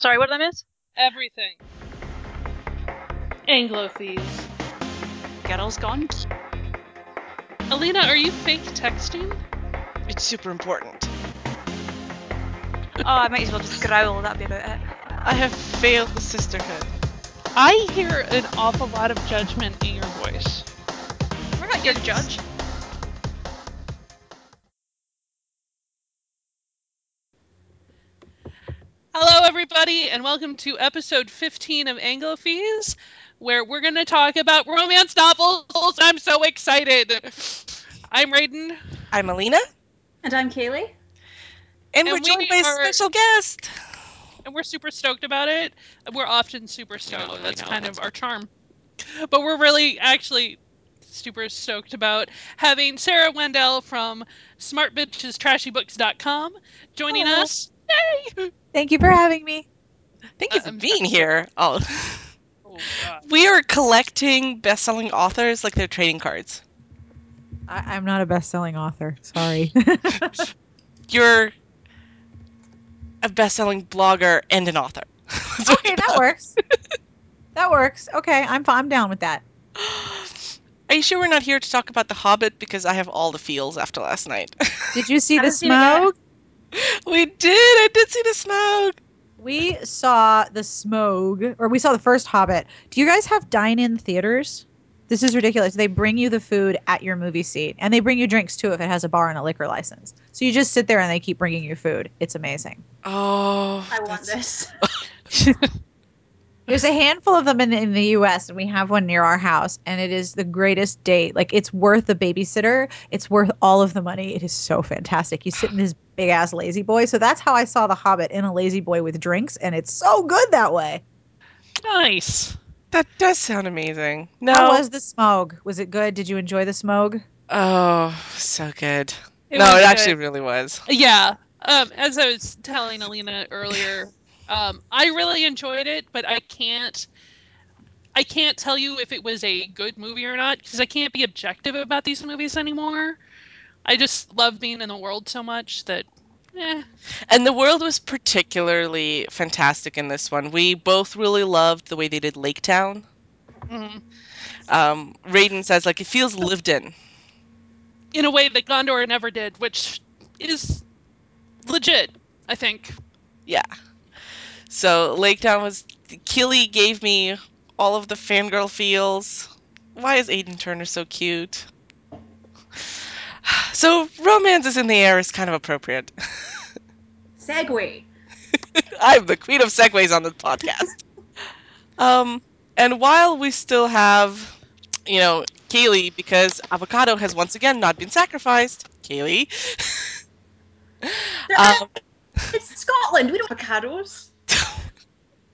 Sorry, what did I miss? Everything. Anglophies. Geral's gone. Alina, are you fake texting? It's super important. Oh, I might as well just growl. That'd be about it. I have failed the sisterhood. I hear an awful lot of judgment in your voice. We're not your judge. Everybody, and welcome to episode 15 of Anglophies, where we're going to talk about romance novels. I'm so excited. I'm Raiden. I'm Alina, And I'm Kaylee. and, And we're joined we by a special guest. and we're super stoked about it. We're often super stoked. That's kind of our charm. But we're really actually super stoked about having Sarah Wendell from smartbitchestrashybooks.com joining Hello. us. Yay! Thank you for having me. Thank you Uh, for being here. Oh. Oh, we are collecting best-selling authors like they're trading cards. I, I'm not a best-selling author. Sorry. You're a best-selling blogger and an author. Okay, that are. works. that works. Okay, I'm fi- I'm down with that. Are you sure we're not here to talk about The Hobbit? Because I have all the feels after last night. Did you see the Haven't seen it yet. smoke? we did. I did see the smoke. We saw the Smaug, or we saw the first Hobbit. Do you guys have dine-in theaters? This is ridiculous. They bring you the food at your movie seat, and they bring you drinks too if it has a bar and a liquor license. So you just sit there and they keep bringing you food. It's amazing. Oh, I want this. There's a handful of them in, in the U.S. and we have one near our house, and it is the greatest date. Like it's worth the babysitter. It's worth all of the money. It is so fantastic. You sit in this big ass La-Z-Boy. So that's how I saw The Hobbit in a La-Z-Boy with drinks, and it's so good that way. Nice. That does sound amazing. No. How was the Smaug? Was it good? Did you enjoy the Smaug? Oh, so good. It no, it good. actually really was. Yeah. Um, as I was telling Alina earlier, um, I really enjoyed it, but I can't. I can't tell you if it was a good movie or not because I can't be objective about these movies anymore. I just love being in the world so much that, eh, And the world was particularly fantastic in this one. We both really loved the way they did Lake Town. mm, Um, Raiden says like it feels lived in. in a way that Gondor never did, which is legit. I think. Yeah. So Lake Town was Kili gave me all of the fangirl feels. Why is Aidan Turner so cute? So romance is in the air is kind of appropriate. Segue. I'm the queen of segues on the podcast. Um, and while we still have, you know, Kaylee, because avocado has once again not been sacrificed. Kaylee. Um, It's Scotland. We don't have avocados.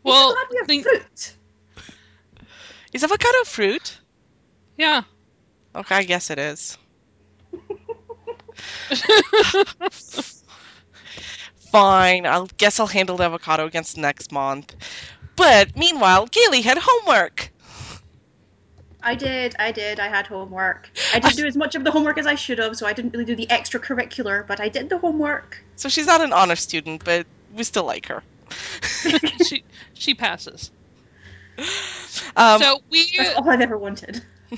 Well, Glad we think- fruit. is avocado fruit? yeah. Okay, I guess it is. Fine, I'll guess I'll handle the avocado against next month. But meanwhile, Kaylee had homework. I did. I did. I had homework. I didn't do as much of the homework as I should have, so I didn't really do the extracurricular, but I did the homework. So she's not an honor student, but we still like her. she she passes. Um, so we That's all I've ever wanted.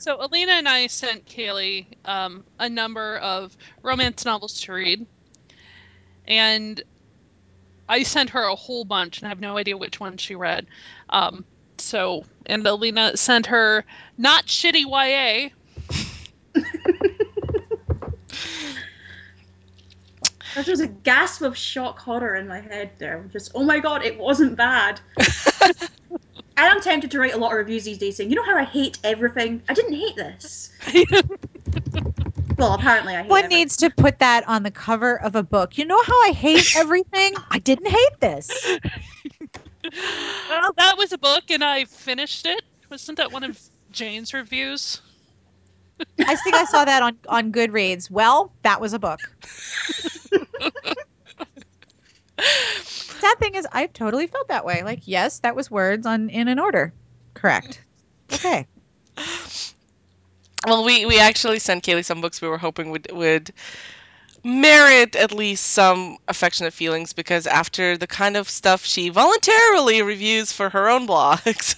So Alina and I sent Kaylee um, a number of romance novels to read, and I sent her a whole bunch, and I have no idea which one she read. Um, so, and Alina sent her not shitty YA. There was a gasp of shock horror in my head there. Just, oh my god, it wasn't bad. I am tempted to write a lot of reviews these days saying, you know how I hate everything? I didn't hate this. Well, apparently I hate One everything. needs to put that on the cover of a book. You know how I hate everything? I didn't hate this. well, that was a book, and I finished it. Wasn't that one of Jane's reviews? I think I saw that on on Goodreads. Well, that was a book. Sad thing is, I've totally felt that way. Like, yes, that was words on in an order. Correct. Okay. well, we, we actually sent Kaylee some books we were hoping would would merit at least some affectionate feelings because after the kind of stuff she voluntarily reviews for her own blogs,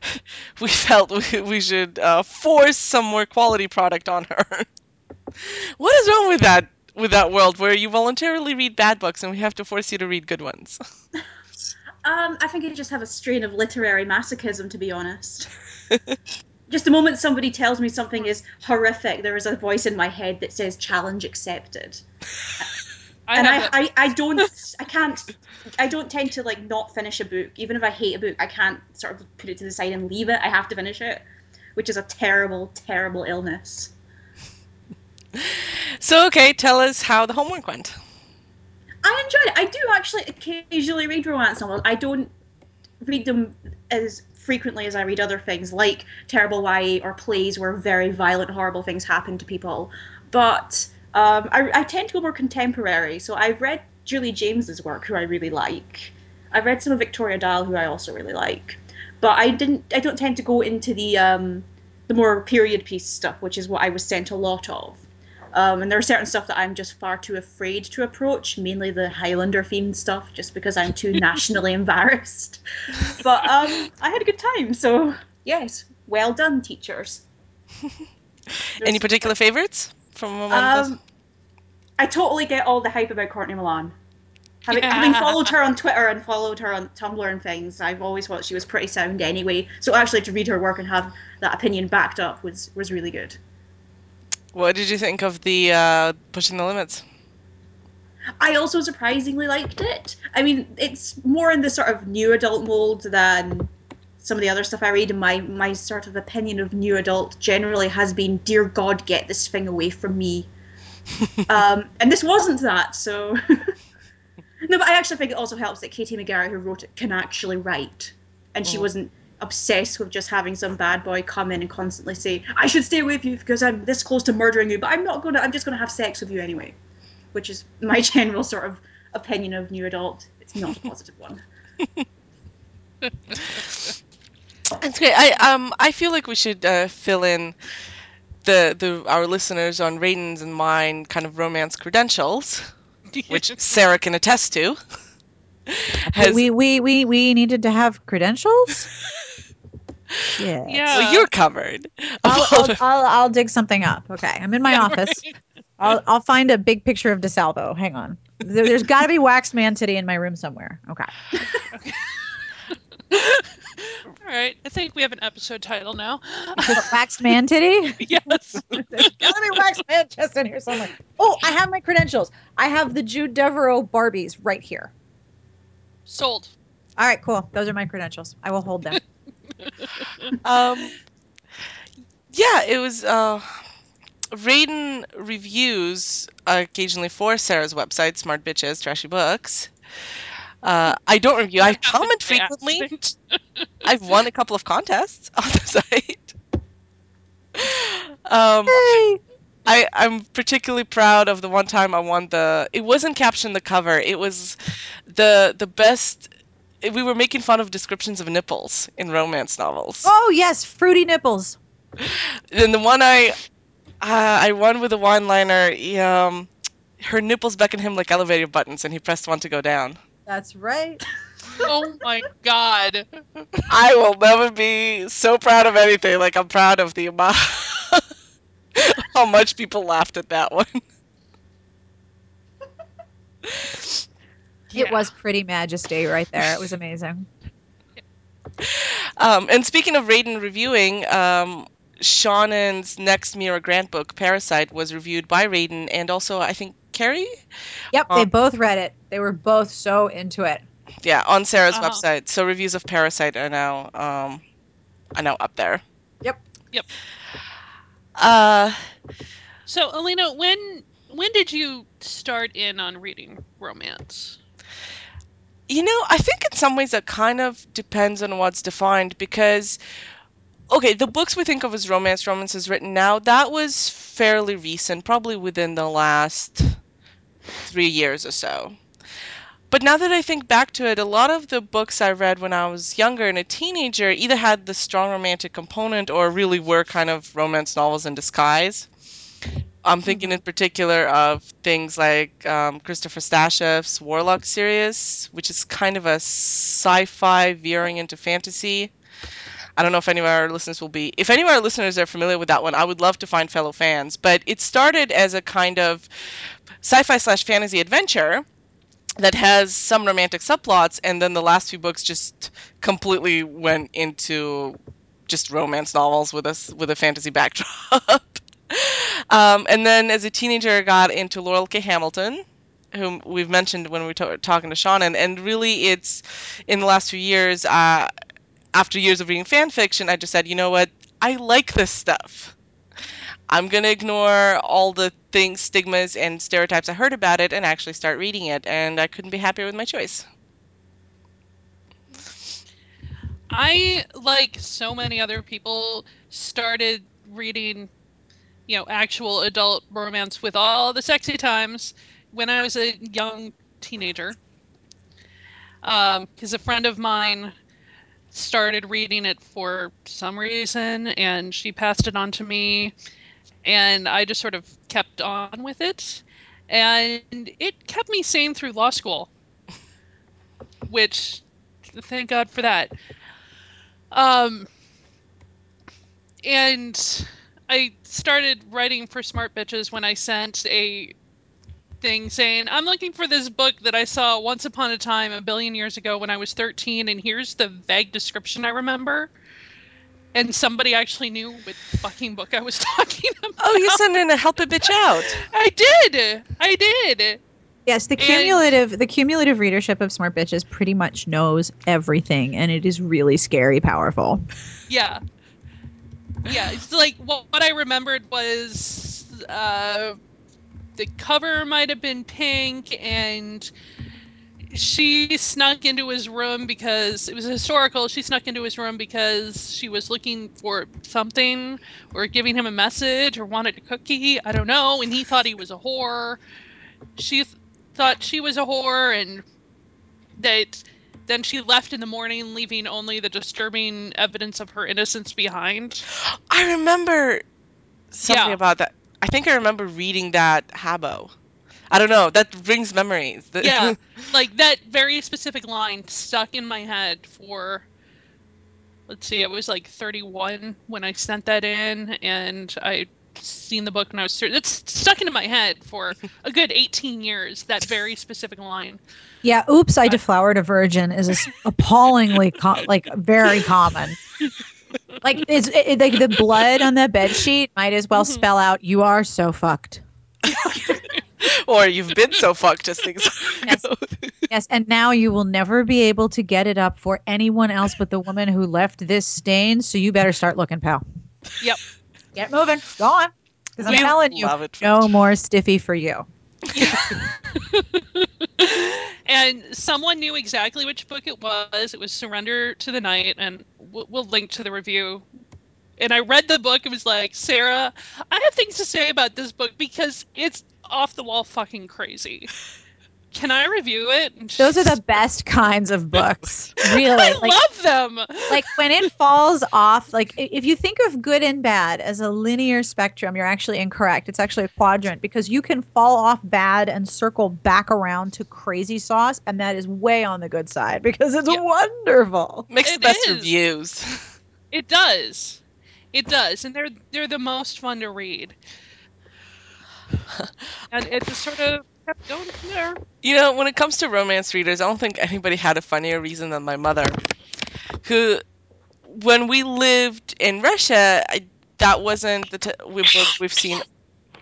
we felt we, we should uh, force some more quality product on her. what is wrong with that with that world where you voluntarily read bad books and we have to force you to read good ones? Um, I think you just have a strain of literary masochism, to be honest. just the moment somebody tells me something is horrific, there is a voice in my head that says "challenge accepted," I and I, a- I, I don't, I can't, I don't tend to like not finish a book. Even if I hate a book, I can't sort of put it to the side and leave it. I have to finish it, which is a terrible, terrible illness. So okay, tell us how the homework went. I enjoyed it. I do actually occasionally read romance novels. I don't read them as frequently as I read other things, like terrible YA or plays where very violent, horrible things happen to people. But um, I, I tend to go more contemporary. So I've read Julie James's work, who I really like. I've read some of Victoria Dahl, who I also really like. But I didn't. I don't tend to go into the um, the more period piece stuff, which is what I was sent a lot of. Um, and there are certain stuff that I'm just far too afraid to approach, mainly the Highlander themed stuff, just because I'm too nationally embarrassed. But um, I had a good time, so yes, well done, teachers. Any particular favorites from among those? Um, I totally get all the hype about Courtney Milan. Having, having followed her on Twitter and followed her on Tumblr and things, I've always thought she was pretty sound anyway. So actually, to read her work and have that opinion backed up was was really good. What did you think of the uh, pushing the limits? I also surprisingly liked it. I mean, it's more in the sort of new adult mold than some of the other stuff I read. And my my sort of opinion of new adult generally has been, "Dear God, get this thing away from me." um, and this wasn't that, so. no, but I actually think it also helps that Katie McGarry, who wrote it, can actually write, and she Mm. wasn't obsessed with just having some bad boy come in and constantly say, "I should stay with you because I'm this close to murdering you, but I'm not gonna. I'm just gonna have sex with you anyway." which is my general sort of opinion of new adult. It's not a positive one. That's great. I um I feel like we should uh, fill in the the our listeners on Raiden's and mine kind of romance credentials, which Sarah can attest to. Has we, we we we needed to have credentials. Shit. Yeah. well, you're covered. I'll, I'll, I'll I'll dig something up. Okay, I'm in my Yeah, office. right. I'll I'll find a big picture of DeSalvo. Hang on. There, there's got to be waxed man titty in my room somewhere. Okay. All right. I think we have an episode title now. waxed man titty. yes. There's gotta be waxed man chest in here somewhere. Oh, I have my credentials. I have the Jude Deveraux Barbies right here. Sold. All right, cool. Those are my credentials. I will hold them. Um yeah, it was uh Raiden reviews occasionally for Sarah's website, Smart Bitches, Trashy Books. Uh, I don't review. I comment frequently. accident. I've won a couple of contests on the site. Um, Hey. I, I'm particularly proud of the one time I won the. It wasn't captioned the cover. It was the the best. We were making fun of descriptions of nipples in romance novels, Oh yes, fruity nipples. Then the one I uh, I won with a one liner. Um, her nipples beckon him like elevator buttons, and he pressed one to go down. That's right. oh my god. I will never be so proud of anything like I'm proud of the amount how much people laughed at that one. It was pretty majesty right there. It was amazing. Um, and speaking of Raiden reviewing, um, Seanan's next Mira Grant book, Parasite, was reviewed by Raiden and also I think Carrie. Yep, they Um, both read it. They were both so into it. Yeah, on Sarah's Uh-huh. website. So reviews of Parasite are now um, are now up there. Yep. Yep. Uh, So, Alina, when when did you start in on reading romance? You know, I think in some ways that kind of depends on what's defined because, okay, the books we think of as romance, romances written now, that was fairly recent, probably within the last three years or so. But now that I think back to it, a lot of the books I read when I was younger and a teenager either had the strong romantic component or really were kind of romance novels in disguise. I'm thinking in particular of things like um, Christopher Stasheff's Warlock series, which is kind of a sci-fi veering into fantasy. I don't know if any of our listeners will be. If any of our listeners are familiar with that one, I would love to find fellow fans. But it started as a kind of sci-fi slash fantasy adventure that has some romantic subplots, and then the last few books just completely went into just romance novels with us with a fantasy backdrop. um, and then as a teenager, I got into Laurell K. Hamilton, whom we've mentioned when we were talking to Sean, and, and really it's in the last few years, uh, after years of reading fan fiction, I just said, you know what, I like this stuff. I'm gonna ignore all the things, stigmas, and stereotypes I heard about it, and actually start reading it. And I couldn't be happier with my choice. I, like so many other people, started reading, you know, actual adult romance with all the sexy times when I was a young teenager. Because a friend of mine started reading it for some reason, and she passed it on to me, and I just sort of kept on with it, and it kept me sane through law school, which, thank God for that. Um, and I started writing for Smart Bitches when I sent a thing saying, I'm looking for this book that I saw once upon a time a billion years ago when I was 13, and here's the vague description I remember. And somebody actually knew what fucking book I was talking about. Oh, you sent in a help a bitch out. I did. I did. Yes, the And- cumulative the cumulative readership of Smart Bitches pretty much knows everything, and it is really scary powerful. Yeah. Yeah, it's like what, what I remembered was uh, the cover might have been pink, and she snuck into his room because it was historical. She snuck into his room because she was looking for something, or giving him a message, or wanted a cookie. I don't know, and he thought he was a whore. She th- thought she was a whore, and that then she left in the morning, leaving only the disturbing evidence of her innocence behind. I remember something Yeah. about that. I think I remember reading that Habo. I don't know. That brings memories. Yeah, like that very specific line stuck in my head for. Let's see, it was like 31 when I sent that in, and I seen the book when I was. It's stuck into my head for a good 18 years. That very specific line. Yeah, oops, I deflowered a virgin is appallingly co- like very common. Like it's it, like the blood on the bed sheet might as well Mhm. spell out "you are so fucked." or you've been so fucked as things Yes. go. Yes, and now you will never be able to get it up for anyone else but the woman who left this stain. So you better start looking, pal. Yep. Get moving. Go on. Because I'm telling you, no more stiffy for you. and someone knew exactly which book it was. It was Surrender to the Night, and we'll, we'll link to the review. And I read the book. It was like, Sarah, I have things to say about this book because it's off the wall fucking crazy. Can I review it? And Those are the best kinds of books. Really. I Like love them. like when it falls off like if you think of good and bad as a linear spectrum you're actually incorrect it's actually a quadrant because you can fall off bad and circle back around to crazy sauce and that is way on the good side because it's Yeah. wonderful Makes It the best is. reviews. It does. It does, and they're they're the most fun to read. And it's just sort of kept going from there. You know, when it comes to romance readers, I don't think anybody had a funnier reason than my mother, who, when we lived in Russia, I, that wasn't the t- we book we've seen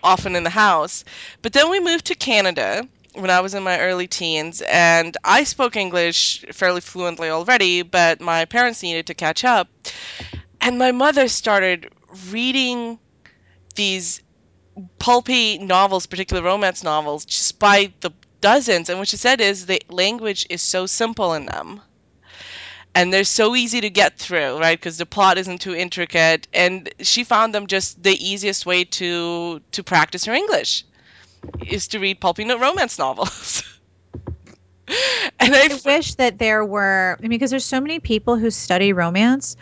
often in the house. But then we moved to Canada when I was in my early teens, and I spoke English fairly fluently already, but my parents needed to catch up. And my mother started reading these pulpy novels, particularly romance novels, just by the dozens. And what she said is the language is so simple in them. And they're so easy to get through, right? Because the plot isn't too intricate. And she found them just the easiest way to to practice her English is to read pulpy romance novels. and I, i wish that there were i mean because there's so many people who study romance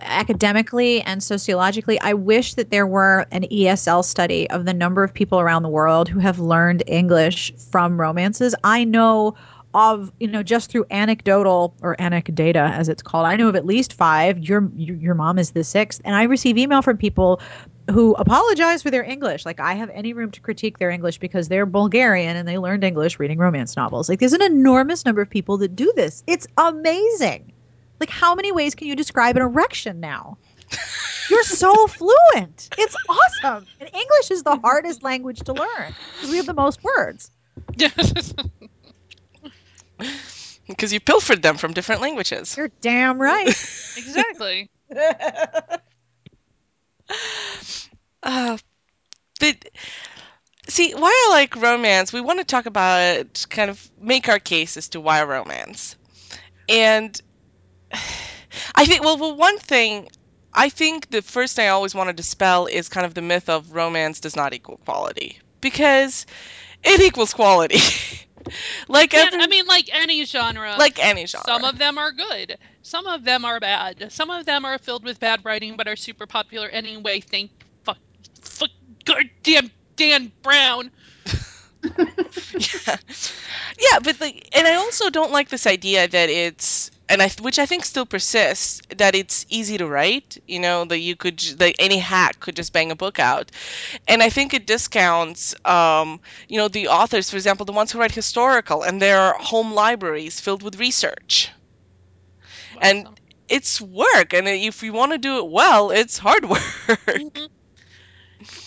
academically and sociologically, I wish that there were an ESL study of the number of people around the world who have learned English from romances. I know of you know just through anecdotal or anecdata as it's called i know of at least five. Your your, mom is the sixth. And i receive email from people who apologize for their english. Like i have any room to critique their english because they're bulgarian and they learned english reading romance novels. Like there's an enormous number of people that do this. It's amazing like how many ways can you describe an erection now you're so fluent it's awesome and english is the hardest language to learn because we have the most words Because you pilfered them from different languages. you're damn right exactly. Uh, but see, why I like romance, we want to talk about kind of make our case as to why romance. And I think, well, well, one thing, I think the first thing I always want to dispel is kind of the myth of romance does not equal quality. Because it equals quality. like every, I mean, like any genre, like any genre. some of them are good, some of them are bad, some of them are filled with bad writing but are super popular anyway. Thank fuck, fuck, goddamn Dan Brown. yeah. yeah, but like, and I also don't like this idea that it's, and I, which I think still persists, that it's easy to write. You know, that you could, j- that any hack could just bang a book out, and I think it discounts, um, you know, the authors, for example, the ones who write historical, and their home libraries filled with research. awesome. And- It's work, and if you want to do it well, it's hard work. Mhm.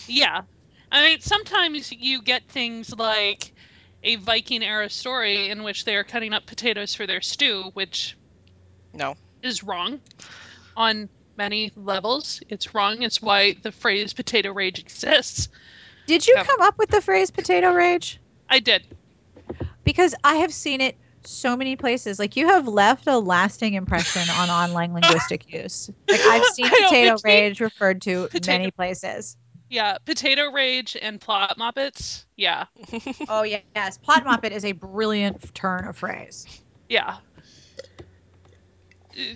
Yeah. I mean, sometimes you get things like a Viking era story in which they are cutting up potatoes for their stew, which No. is wrong on many levels. It's wrong. It's why the phrase potato rage exists. Did you Yeah. come up with the phrase potato rage? I did. Because I have seen it so many places. Like you have left a lasting impression on online linguistic use. Like I've seen potato rage referred to Potato- many places. Yeah, potato rage and plot moppets. Yeah. Oh yeah, yes. Plot moppet is a brilliant turn of phrase. Yeah.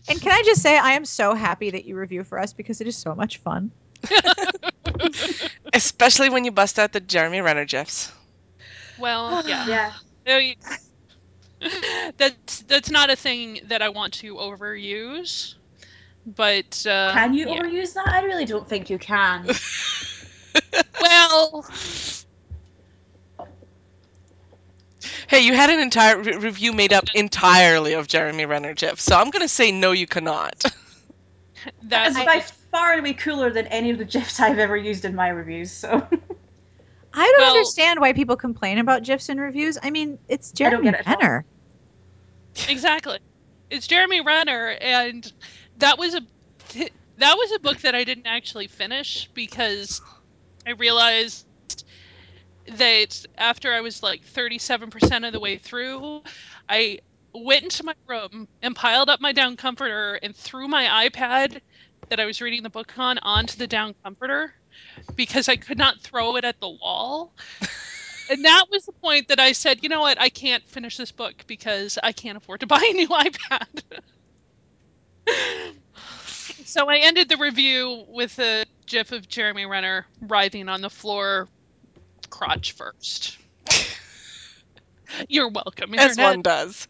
And can I just say I am so happy that you review for us because it is so much fun. Especially when you bust out the Jeremy Renner gifs. well, yeah. Yeah. That's that's not a thing that I want to overuse, but uh, Can you yeah. overuse that? I really don't think you can. Well, Hey, you had an entire re- review made up entirely of Jeremy Renner gifs, so I'm gonna say no, you cannot. that's That's by far and away cooler than any of the GIFs I've ever used in my reviews. So I don't Well- understand why people complain about gifs in reviews. I mean, it's Jeremy it. Renner. exactly. It's Jeremy Renner, and that was a that was a book that I didn't actually finish because I realized that after I was like 37% of the way through, I went into my room and piled up my down comforter and threw my iPad that I was reading the book on onto the down comforter because I could not throw it at the wall. And that was the point that I said, you know what, I can't finish this book because I can't afford to buy a new iPad. so I ended the review with a gif of Jeremy Renner writhing on the floor, crotch first. You're welcome, As one does.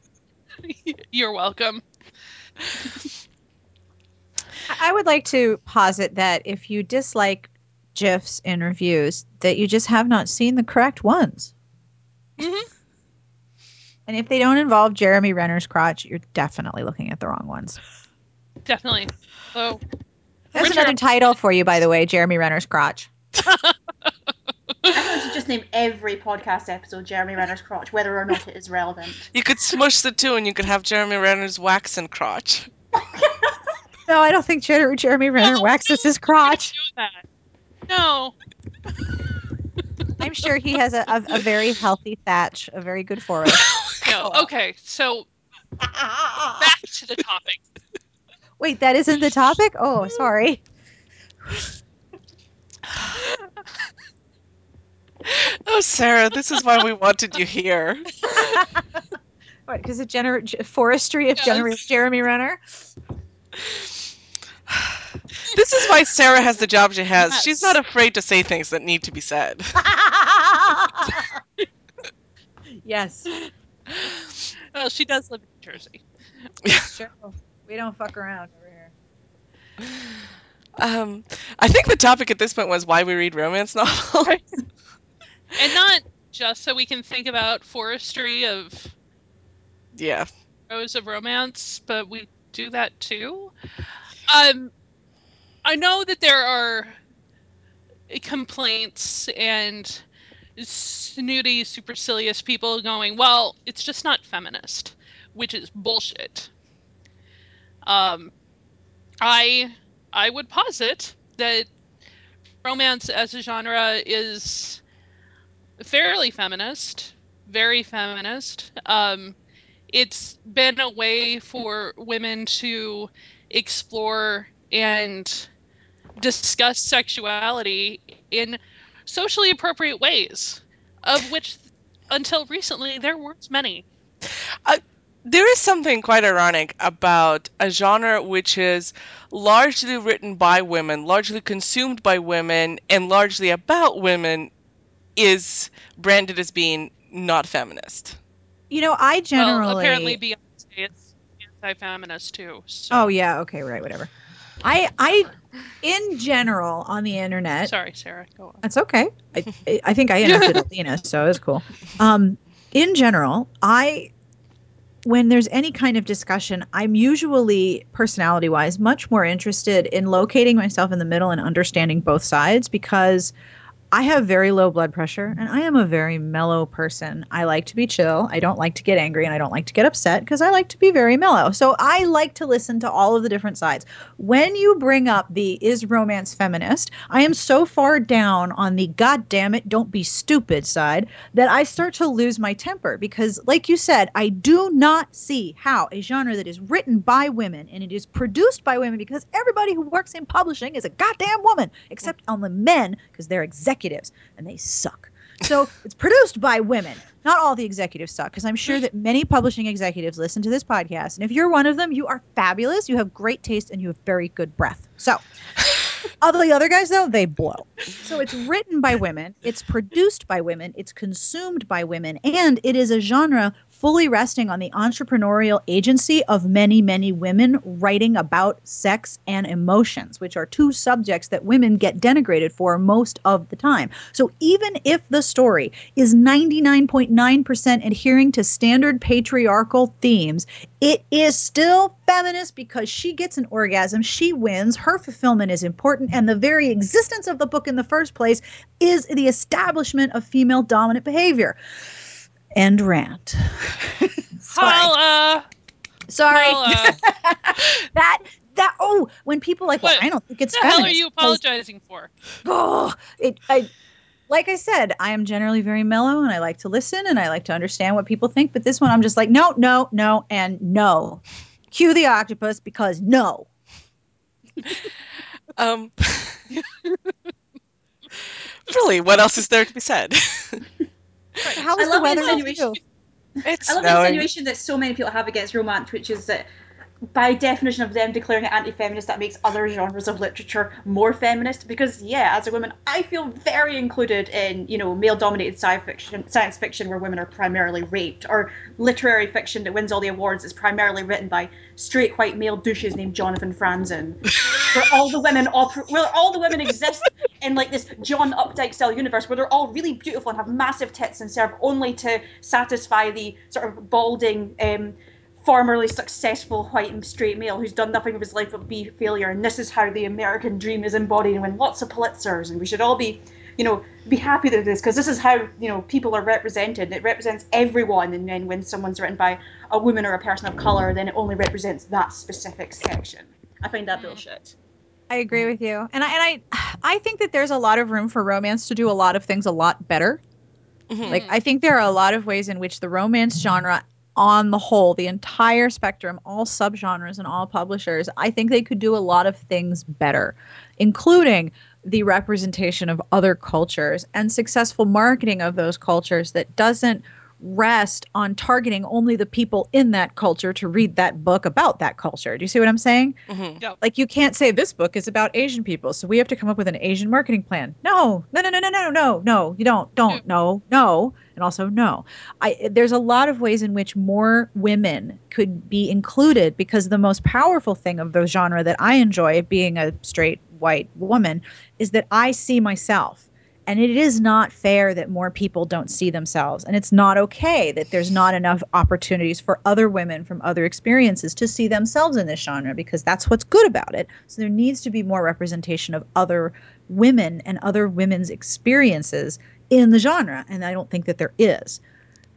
You're welcome. I I would like to posit that if you dislike GIFs in reviews, that you just have not seen the correct ones. Mhm. And if they don't involve Jeremy Renner's crotch, you're definitely looking at the wrong ones. Definitely. So There's Richard- another title for you, by the way, Jeremy Renner's crotch. I'm going to just name every podcast episode Jeremy Renner's crotch, whether or not it is relevant. You could smush the two and you could have Jeremy Renner's wax and crotch. No, I don't think Jer- Jeremy Renner No, waxes his crotch. No. I'm sure he has a, a, a very healthy thatch, a very good forest. No. Okay. So back to the topic. Wait, that isn't the topic? Oh, sorry. Oh, Sarah, this is why we wanted you here. What, because of gener- forestry of Yes. gener- Jeremy Renner? This is why Sarah has the job she has. She's not afraid to say things that need to be said. yes. Well, she does live in New Jersey. Sure. We don't fuck around over here. Um, I think the topic at this point was why we read romance novels. And not just so we can think about forestry of yeah. prose of romance, but we do that too. Um, I know that there are complaints and snooty, supercilious people going, "Well, it's just not feminist," which is bullshit. Um, I I would posit that romance as a genre is fairly feminist, very feminist. Um, it's been a way for women to explore and discuss sexuality in socially appropriate ways, of which until recently there weren't many. There is something quite ironic about a genre which is largely written by women, largely consumed by women, and largely about women is branded as being not feminist. You know, I generally. Well, apparently Beyonce is anti-feminist too. So. Oh yeah. Okay. Right. Whatever. I I in general on the internet. Sorry, Sarah. Go on. That's okay. I I- I think I interrupted Alina, so it was cool. Um, in general, I when there's any kind of discussion, I'm usually personality wise much more interested in locating myself in the middle and understanding both sides because I have very low blood pressure and I am a very mellow person. I like to be chill. I don't like to get angry and I don't like to get upset because I like to be very mellow. So I like to listen to all of the different sides. When you bring up the is romance feminist, I am so far down on the god damn it, don't be stupid side that I start to lose my temper because, like you said, I do not see how a genre that is written by women and it is produced by women because everybody who works in publishing is a goddamn woman, except on the men because they're executives and they suck. So it's produced by women. Not all the executives suck, because I'm sure that many publishing executives listen to this podcast. And if you're one of them, you are fabulous. You have great taste and you have very good breath. So, all the other guys, though, they blow. So it's written by women, it's produced by women, it's consumed by women, and it is a genre fully resting on the entrepreneurial agency of many, many women writing about sex and emotions, which are two subjects that women get denigrated for most of the time. So even if the story is 99.9% adhering to standard patriarchal themes, it is still feminist because she gets an orgasm, she wins, her fulfillment is important, and the very existence of the book in the first place is the establishment of female dominant behavior. End rant. Sorry. Holla! Sorry. Holla! That that oh, when people like, well, What I don't think it's What the hell are you apologizing for? oh, it I like I said, I am generally very mellow and I like to listen and I like to understand what people think, but this one I'm just like, no, no, no, and no. Cue the octopus because no. Um, really, what else is there to be said? How I the love the weather with insinuation. It's I love the insinuation that so many people have against romance, which is that by definition of them declaring it anti-feminist, that makes other genres of literature more feminist. Because yeah, as a woman, I feel very included in you know male-dominated science fiction, science fiction where women are primarily raped, or literary fiction that wins all the awards is primarily written by straight white male douches named Jonathan Franzen, where all the women oper- where all the women exist in like this John Updike style universe where they're all really beautiful and have massive tits and serve only to satisfy the sort of balding, um, formerly successful white and straight male who's done nothing with his life but be a failure. And this is how the American dream is embodied and win lots of Pulitzers. And we should all be, you know, be happy with this because this is how you know people are represented. It represents everyone. And then when someone's written by a woman or a person of color, then it only represents that specific section. I find that bullshit. I agree with you. And I and I I think that there's a lot of room for romance to do a lot of things a lot better. Mhm. Like I think there are a lot of ways in which the romance genre on the whole, the entire spectrum, all subgenres and all publishers, I think they could do a lot of things better, including the representation of other cultures and successful marketing of those cultures that doesn't rest on targeting only the people in that culture to read that book about that culture. Do you see what I'm saying? Mhm. Like you can't say this book is about Asian people, so we have to come up with an Asian marketing plan. No, no, no, no, no, no, no, no. You don't, don't, no, no, and also no. I there's a lot of ways in which more women could be included because the most powerful thing of the genre that I enjoy, being a straight white woman, is that I see myself. And it is not fair that more people don't see themselves. And it's not okay that there's not enough opportunities for other women from other experiences to see themselves in this genre because that's what's good about it. So there needs to be more representation of other women and other women's experiences in the genre. And I don't think that there is.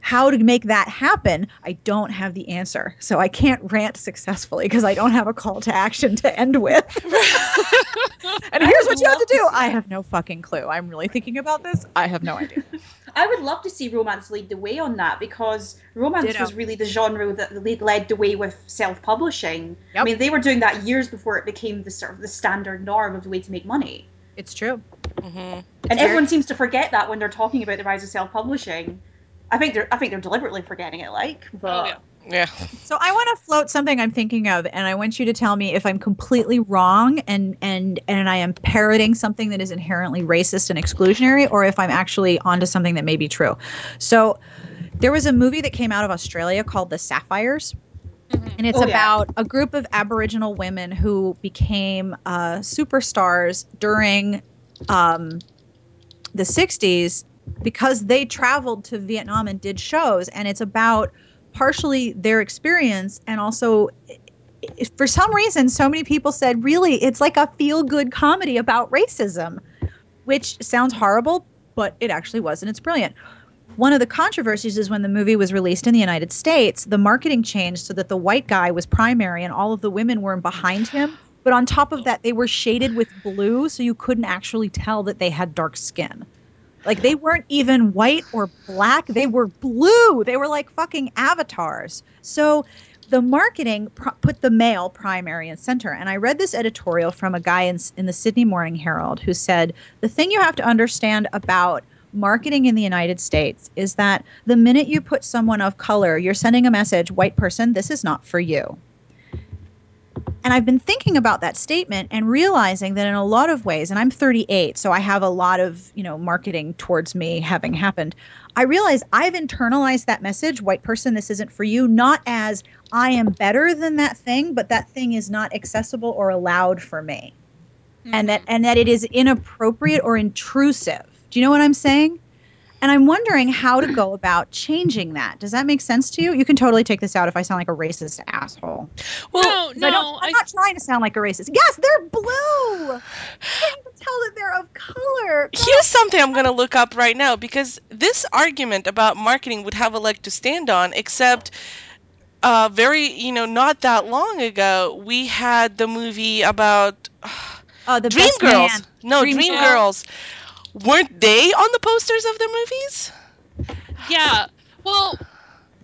How to make that happen, I don't have the answer. So I can't rant successfully because I don't have a call to action to end with. and here's what you have to love to do. I have no fucking clue. I'm really thinking about this. I have no idea. I would love to see romance lead the way on that because romance Ditto. was really the genre that lead- led the way with self-publishing. I mean, they were doing that years before it became the sort of the standard norm of the way to make money. It's true. Mhm. and very- everyone seems to forget that when they're talking about the rise of self-publishing. I think they're I think they're deliberately forgetting it, like. But Oh, yeah. Yeah. So I want to float something I'm thinking of, and I want you to tell me if I'm completely wrong and and and I am parroting something that is inherently racist and exclusionary, or if I'm actually onto something that may be true. So there was a movie that came out of Australia called The Sapphires. Mhm. And it's Oh, yeah. about a group of Aboriginal women who became uh, superstars during um, the 60s because they traveled to Vietnam and did shows. And it's about partially their experience and also. For some reason, so many people said, really, it's like a feel good comedy about racism, which sounds horrible, but it actually was, and it's brilliant. One of the controversies is when the movie was released in the United States, the marketing changed so that the white guy was primary and all of the women were behind him. But on top of that, they were shaded with blue, so you couldn't actually tell that they had dark skin. Like they weren't even white or black, they were blue. They were like fucking avatars. So the marketing pr- put the male primary and center. And I read this editorial from a guy in, in the Sydney Morning Herald who said the thing you have to understand about marketing in the United States is that the minute you put someone of color, you're sending a message, white person, this is not for you. And I've been thinking about that statement and realizing that in a lot of ways, and I'm 38, so I have a lot of, you know, marketing towards me having happened. I realize I've internalized that message, white person, this isn't for you, not as I am better than that thing, but that thing is not accessible or allowed for me and that mm. and that it is inappropriate or intrusive. Do you know what I'm saying? And I'm wondering how to go about changing that. Does that make sense to you? You can totally take this out if I sound like a racist asshole. Well, no, 'Cause no, I I'm I- not trying to sound like a racist. Yes, they're blue. Can't even tell that they're of color. God. Here's something I'm going to look up right now because this argument about marketing would have a leg to stand on, except uh, very, you know, not that long ago, we had the movie about Oh, the Dream best Girls. man. No, Dream Dream, Girls. Girls. Weren't they on the posters of the movies? yeah. Well,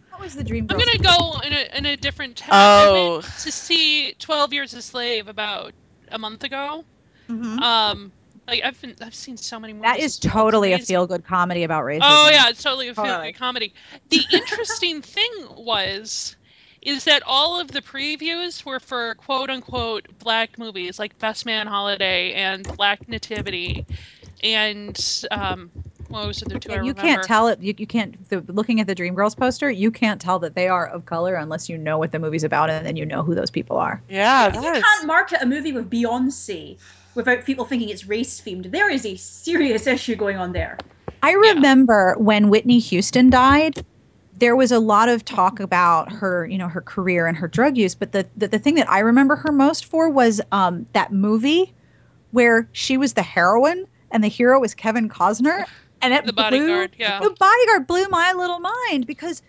What was the dream I'm gonna go in a in a different tab. I Oh. went to see Twelve Years a Slave about a month ago. Mhm. Um, like I've been I've seen so many movies. That is as well. It's totally a feel good comedy about racism. Oh yeah, it's totally a feel Totally. good comedy. The interesting thing was is that all of the previews were for quote unquote black movies like Best Man Holiday and Black Nativity and um what was it the two I you remember? can't tell it. You, you can't. The, looking at the Dreamgirls poster, you can't tell that they are of color unless you know what the movie's about and then you know who those people are. Yeah, If you that is. can't market a movie with Beyonce without people thinking it's race themed, there is a serious issue going on there. I Yeah. remember when Whitney Houston died, there was a lot of talk about her, you know, her career and her drug use. But the the, the thing that I remember her most for was um, that movie where she was the heroine and the hero was Kevin Costner, and it The blew bodyguard, yeah. the bodyguard blew my little mind because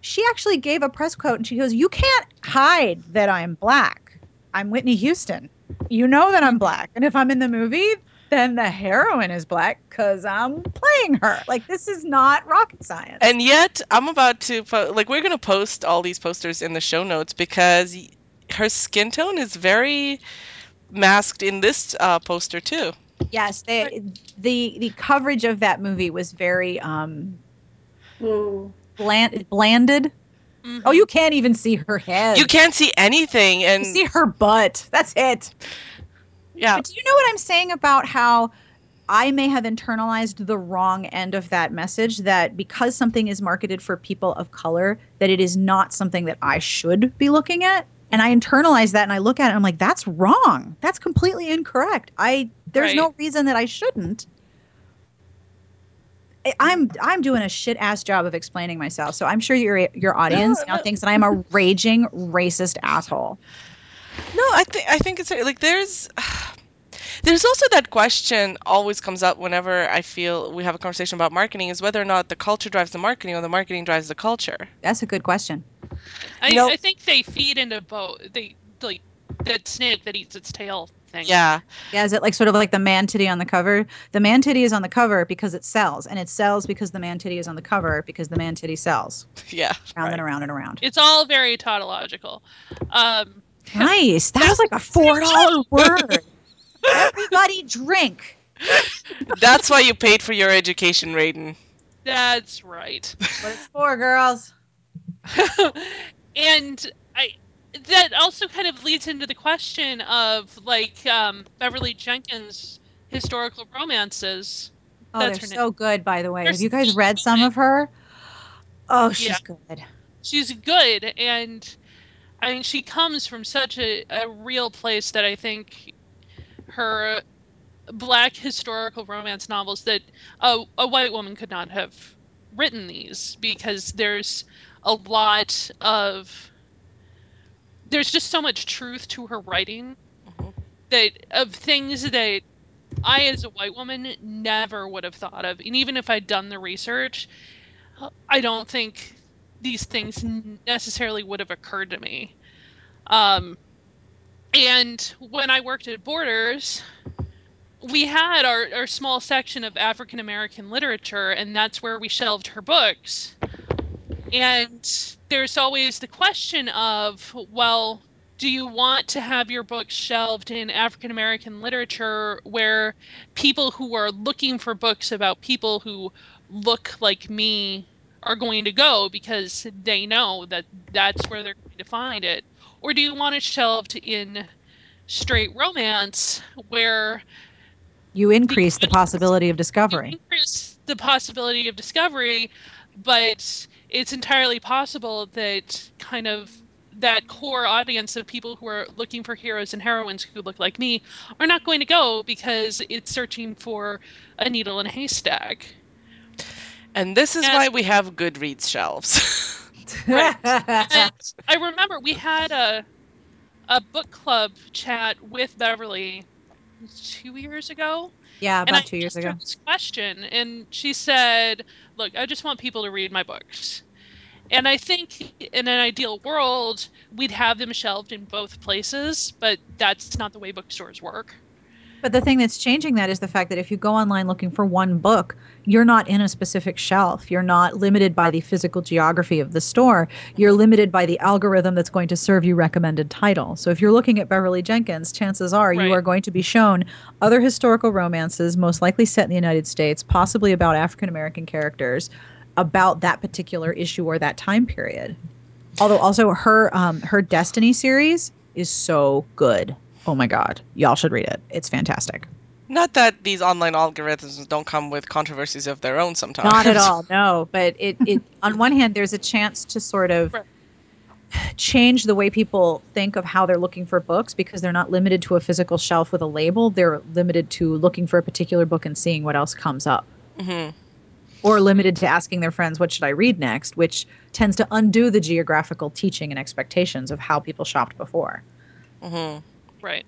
she actually gave a press quote and she goes, "You can't hide that I'm black. I'm Whitney Houston. You know that I'm black, and if I'm in the movie." Then the heroine is black because I'm playing her. Like this is not rocket science. And yet, I'm about to po- like we're gonna post all these posters in the show notes because her skin tone is very masked in this uh, poster too. Yes, they, the the coverage of that movie was very um Whoa. bland, blanded. Mhm. Oh, you can't even see her head. You can't see anything, You and see her butt. That's it. yeah, But do you know what I'm saying about how I may have internalized the wrong end of that message that because something is marketed for people of color, that it is not something that I should be looking at? And I internalize that and I look at it and I'm like, that's wrong. That's completely incorrect. I there's no reason that I shouldn't. I- I'm I'm doing a shit ass job of explaining myself. So I'm sure your your audience No, now no. thinks that I'm a raging racist asshole. No, I think I think it's like there's there's also that question always comes up whenever I feel we have a conversation about marketing is whether or not the culture drives the marketing or the marketing drives the culture. That's a good question. I, you know- I think they feed into both. They like that snake that eats its tail thing. Yeah, Yeah, is it like sort of like the man titty on the cover? The man titty is on the cover because it sells, and it sells because the man titty is on the cover because the man titty sells. yeah. Round right. and around and around. It's all very tautological. Um, Nice. That was like a four dollar word. Everybody drink. That's why you paid for your education, Raiden. that's right. What it's for, girls. and I that also kind of leads into the question of like um, Beverly Jenkins historical romances. Oh, That's they're so good, by the way. They're Have you guys read some of her? Oh, she's Yeah. good. She's good, and I mean she comes from such a, a real place that I think her black historical romance novels that a, a white woman could not have written these because there's a lot of there's just so much truth to her writing Mhm. that of things that I as a white woman never would have thought of and even if I'd done the research I don't think these things necessarily would have occurred to me um and when I worked at Borders we had our, our small section of African American literature, and that's where we shelved her books. And there's always the question of, well, do you want to have your book shelved in African American literature where people who are looking for books about people who look like me are going to go because they know that that's where they're going to find it? Or do you want it shelved in straight romance where You increase the possibility of discovery. increase the possibility of discovery, but it's entirely possible that kind of that core audience of people who are looking for heroes and heroines who look like me are not going to go because it's searching for a needle in a haystack. And this is Yes. why we have Goodreads shelves. Right. And I remember we had a a book club chat with Beverly two years ago yeah, and about I two years ago. this question, and she said, "Look, I just want people to read my books." And I think in an ideal world, we'd have them shelved in both places, but that's not the way bookstores work. But the thing that's changing that is the fact that if you go online looking for one book, you're not in a specific shelf. You're not limited by the physical geography of the store. You're limited by the algorithm that's going to serve you recommended titles. So if you're looking at Beverly Jenkins, chances are Right. you are going to be shown other historical romances, most likely set in the United States, possibly about African American characters, about that particular issue or that time period. Although also her um, her Destiny series is so good. Oh my god, y'all should read it. It's fantastic. Not that these online algorithms don't come with controversies of their own sometimes. Not at all, no. But it, it on one hand, there's a chance to sort of Right. change the way people think of how they're looking for books because they're not limited to a physical shelf with a label. They're limited to looking for a particular book and seeing what else comes up. hmm Or limited to asking their friends, what should I read next? Which tends to undo the geographical teaching and expectations of how people shopped before. hmm Right.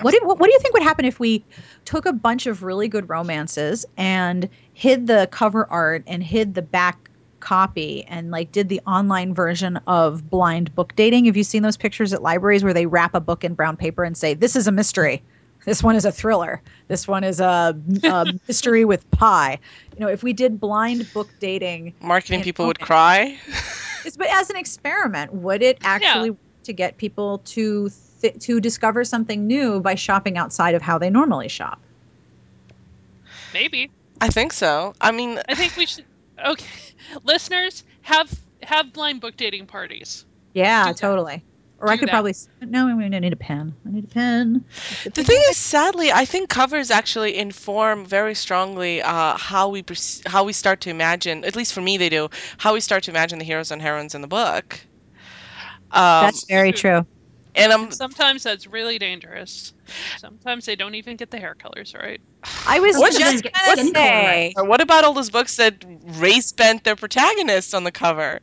What do, what, what do you think would happen if we took a bunch of really good romances and hid the cover art and hid the back copy and like did the online version of blind book dating? Have you seen those pictures at libraries where they wrap a book in brown paper and say, "This is a mystery. This one is a thriller. This one is a, a mystery with pie." You know, if we did blind book dating, Marketing Yeah, people would okay. cry. is- but as an experiment, would it actually work to get people to th- to discover something new by shopping outside of how they normally shop? Maybe. I think so. I mean, I think we should Okay, listeners, have have blind book dating parties. Yeah, Do that. totally. Or I could that. probably. No, I mean, I need a pen. I need a pen. The thing is, sadly, I think covers actually inform very strongly uh, how we perce- how we start to imagine. At least for me, they do. How we start to imagine the heroes and heroines in the book. Um, That's very true. And I'm And sometimes that's really dangerous. Sometimes they don't even get the hair colors right. I was What- just gonna skin say. Or what about all those books that race bent their protagonists on the cover?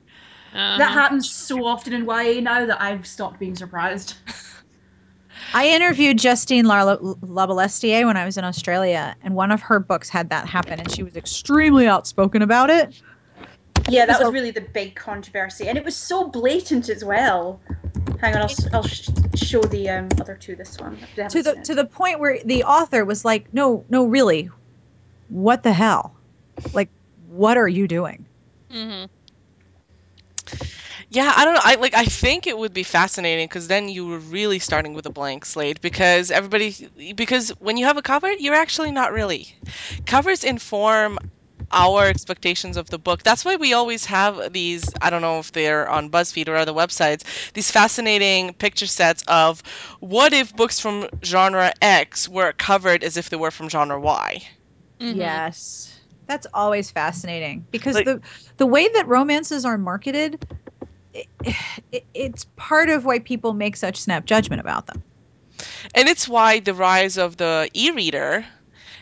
Uh-huh. That happens so often in YA now that I've stopped being surprised. I interviewed Justine Lar- Larbalestier when I was in Australia, and one of her books had that happen, and she was extremely outspoken about it. Yeah, that was really the big controversy, and it was so blatant as well. Hang on, I'll, s- I'll sh- show the um, other two this one. To the it. to the point where the author was like, "No, no, really, what the hell? Like, what are you doing?" hmm Yeah, I don't know. I like. I think it would be fascinating because then you were really starting with a blank slate because everybody because when you have a cover, you're actually not really. Covers inform our expectations of the book. That's why we always have these. I don't know if they're on BuzzFeed or other websites. These fascinating picture sets of what if books from genre X were covered as if they were from genre Y. Mm-hmm. Yes, that's always fascinating because Like- the the way that romances are marketed, it, it, it's part of why people make such snap judgment about them. And it's why the rise of the e-reader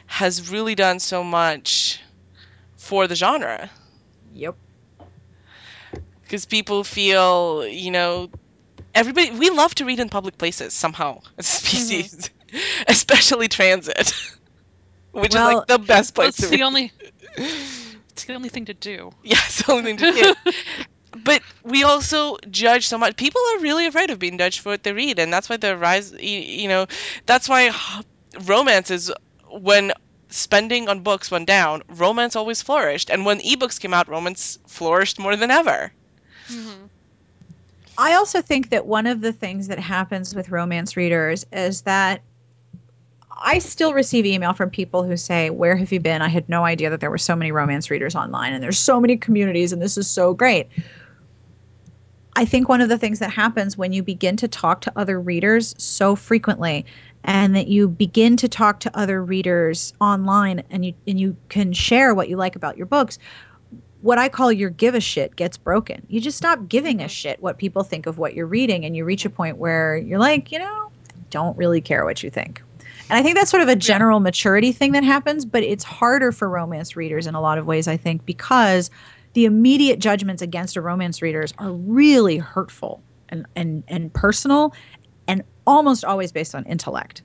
has really done so much for the genre. Yep. because people feel you know everybody we love to read in public places somehow as a mm-hmm. species especially transit which is like the best Well, place it's to the read only it's the only thing to do. yeah it's the only thing to do but we also judge so much people are really afraid of being judged for what they read and that's why the rise you, you know that's why romance is when spending on books went down romance always flourished and when ebooks came out romance flourished more than ever hmm I also think that one of the things that happens with romance readers is that I still receive email from people who say, Where have you been? I had no idea that there were so many romance readers online and there's so many communities and this is so great. I think one of the things that happens when you begin to talk to other readers so frequently and that you begin to talk to other readers online and you and you can share what you like about your books what I call your give a shit gets broken. You just stop giving a Mhm. shit what people think of what you're reading, and you reach a point where you're like, you know, I don't really care what you think. And I think that's sort of a general maturity thing that happens, but it's harder for romance readers in a lot of ways, I think, because the immediate judgments against a romance readers are really hurtful and, and, and personal and almost always based on intellect.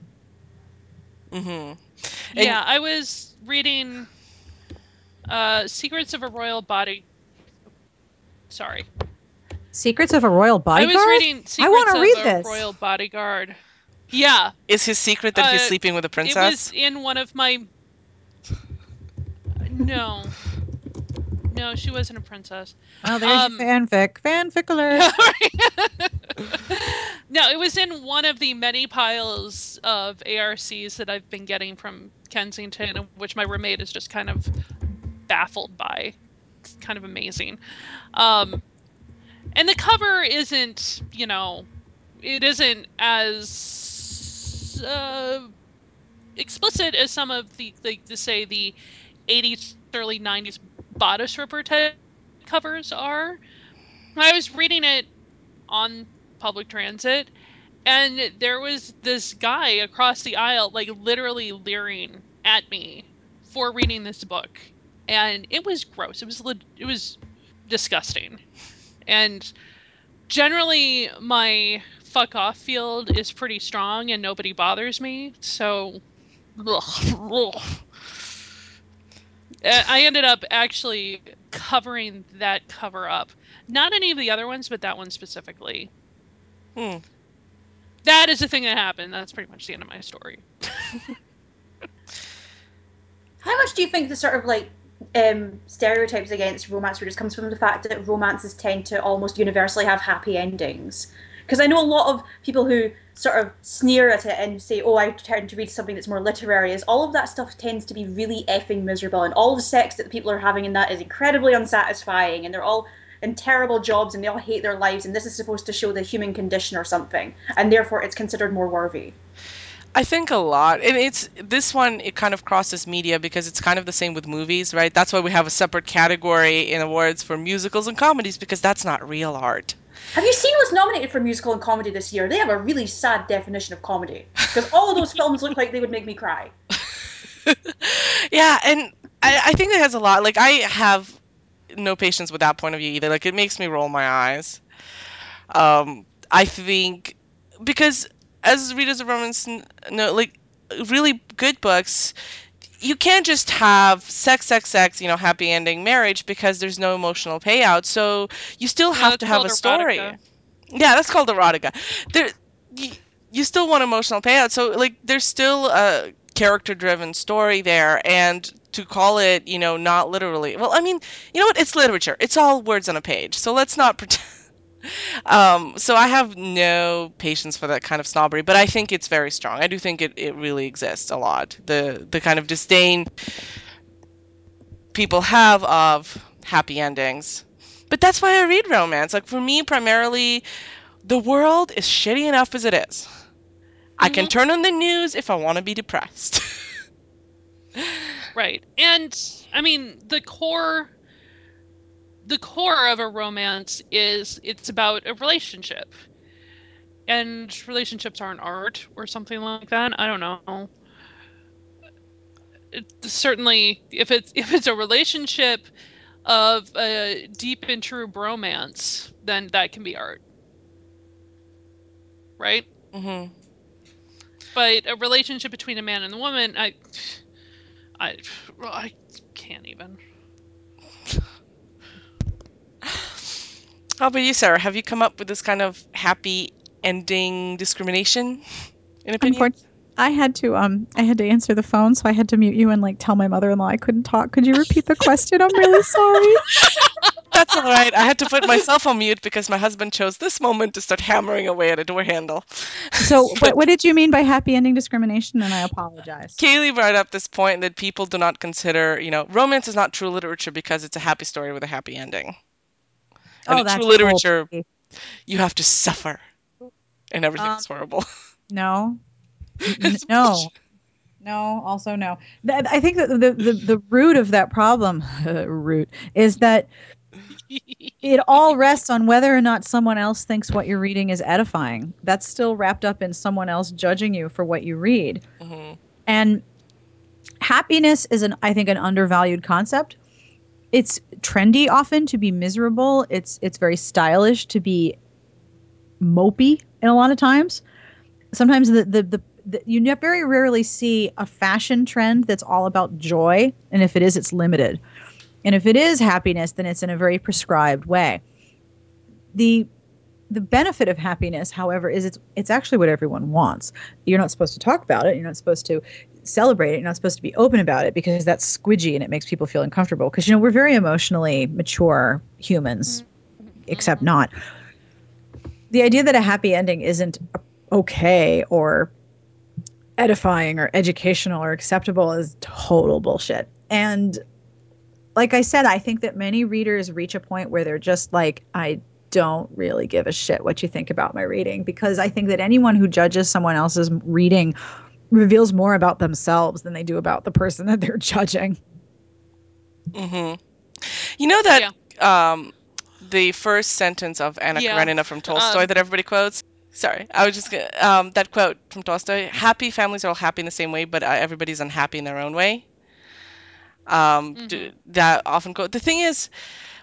hmm And- Yeah, I was reading uh Secrets of a Royal Body. Sorry. Secrets of a Royal Bodyguard? I was reading Secrets wanna of read a this. Royal Bodyguard. Yeah, Is his secret that he's Uh, sleeping with a princess? it princess? was in one of my No. No, she wasn't a princess. Oh, there's Um, fanfic. Fanfic alert. no, it was in one of the many piles of ARCs that I've been getting from Kensington, which my roommate is just kind of baffled by. It's kind of amazing. Um, and the cover isn't, you know, it isn't as uh, explicit as some of the, like, to say, the 80s, early 90s bodice ripper type covers are. I was reading it on public transit and there was this guy across the aisle like literally leering at me for reading this book and it was gross it was it was disgusting and generally my fuck off field is pretty strong and nobody bothers me so ugh, ugh. Uh, I ended up actually covering that cover up. Not any of the other ones, but that one specifically. Hmm. That is the thing that happened. That's pretty much the end of my story. How much do you think the sort of like um, stereotypes against romance readers comes from the fact that romances tend to almost universally have happy endings? Because I know a lot of people who sort of sneer at it and say, "Oh, I tend to read something that's more literary." Is all of that stuff tends to be really effing miserable, and all the sex that the people are having in that is incredibly unsatisfying, and they're all in terrible jobs and they all hate their lives, and this is supposed to show the human condition or something, and therefore it's considered more worthy. I think a lot. And it's this one it kind of crosses media because it's kind of the same with movies, right? That's why we have a separate category in awards for musicals and comedies because that's not real art. Have you seen what's nominated for musical and comedy this year? They have a really sad definition of comedy because all of those films look like they would make me cry. yeah, and I, I think it has a lot. Like I have no patience with that point of view either. Like it makes me roll my eyes. Um, I think because as readers of romance know, like really good books, you can't just have sex, sex, sex, you know, happy ending marriage because there's no emotional payout. So you still have that's to have a story. erotica. Yeah, that's called erotica. There, you, you still want emotional payout. So like, there's still a character-driven story there, and to call it, you know, not literally. Well, I mean, you know what? It's literature. It's all words on a page. So let's not pretend. Um, so I have no patience for that kind of snobbery, but I think it's very strong. I do think it, it really exists a lot. The the kind of disdain people have of happy endings. But that's why I read romance. Like for me, primarily, the world is shitty enough as it is. I can Mhm. turn on the news if I want to be depressed. Right. And I mean, the core the core of a romance is it's about a relationship. And relationships aren't art or something like that. I don't know. It, certainly if it's if it's a relationship of a deep and true bromance, then that can be art. Right? Mm-hmm. But a relationship between a man and a woman, I I I can't even. How about you, Sarah? Have you come up with this kind of happy ending discrimination in opinion? Unfortunately, I had to um I had to answer the phone, so I had to mute you and like tell my mother-in-law I couldn't talk. Could you repeat the question? I'm really sorry. That's all right. I had to put myself on mute because my husband chose this moment to start hammering away at a door handle. So, what what did you mean by happy ending discrimination? And I apologize. Kaylee brought up this point that people do not consider, you know, romance is not true literature because it's a happy story with a happy ending. And oh, in true literature, you have to suffer, and everything's Um, horrible. No, no, no. Also, no. I think that the, the the root of that problem root is that it all rests on whether or not someone else thinks what you're reading is edifying. That's still wrapped up in someone else judging you for what you read. Mhm. And happiness is an I think an undervalued concept. It's trendy often to be miserable. It's it's very stylish to be mopey in a lot of times. Sometimes the the, the, the you very rarely see a fashion trend that's all about joy, and if it is, it's limited. And if it is happiness, then it's in a very prescribed way. The the benefit of happiness, however, is it's it's actually what everyone wants. You're not supposed to talk about it. You're not supposed to celebrate it. You're not supposed to be open about it because that's squidgy and it makes people feel uncomfortable. Because you know we're very emotionally mature humans, mm-hmm. except not. The idea that a happy ending isn't okay or edifying or educational or acceptable is total bullshit. And like I said, I think that many readers reach a point where they're just like, I don't really give a shit what you think about my reading because I think that anyone who judges someone else's reading reveals more about themselves than they do about the person that they're judging. hmm You know that um, the first sentence of Anna Yeah, Karenina from Tolstoy um, that everybody quotes. Sorry, I was just gonna, um, that quote from Tolstoy. Happy families are all happy in the same way, but uh, everybody's unhappy in their own way. Um, d- Mhm. that often quote. The thing is,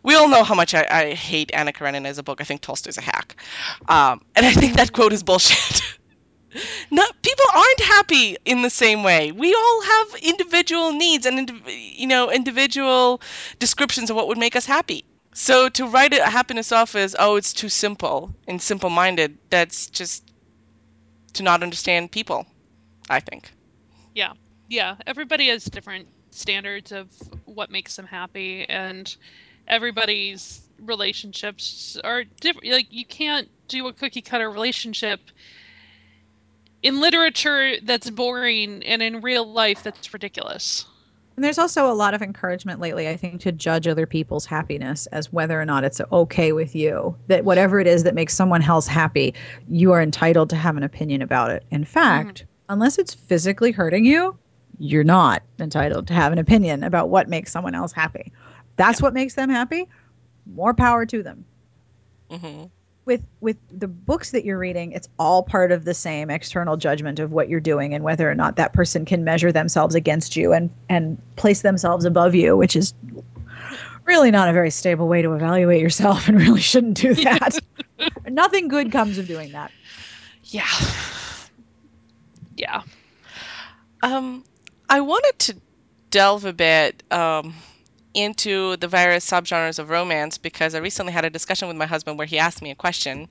we all know how much I, I hate Anna Karenina as a book. I think Tolstoy's a hack, um, and I think that quote is bullshit. no, people aren't happy in the same way. We all have individual needs and you know individual descriptions of what would make us happy. So to write a happiness off as oh it's too simple and simple-minded, that's just to not understand people. I think. Yeah, yeah, everybody has different standards of what makes them happy, and everybody's relationships are different. Like you can't do a cookie cutter relationship in literature that's boring and in real life that's ridiculous. And there's also a lot of encouragement lately, I think, to judge other people's happiness as whether or not it's okay with you. That whatever it is that makes someone else happy, you are entitled to have an opinion about it. In fact, unless it's physically hurting you, you're not entitled to have an opinion about what makes someone else happy. That's what makes them happy. More power to them. hmm with with the books that you're reading it's all part of the same external judgment of what you're doing and whether or not that person can measure themselves against you and and place themselves above you which is really not a very stable way to evaluate yourself and really shouldn't do that nothing good comes of doing that Yeah. Yeah. Um, I wanted to delve a bit um, into the various subgenres of romance because I recently had a discussion with my husband where he asked me a question,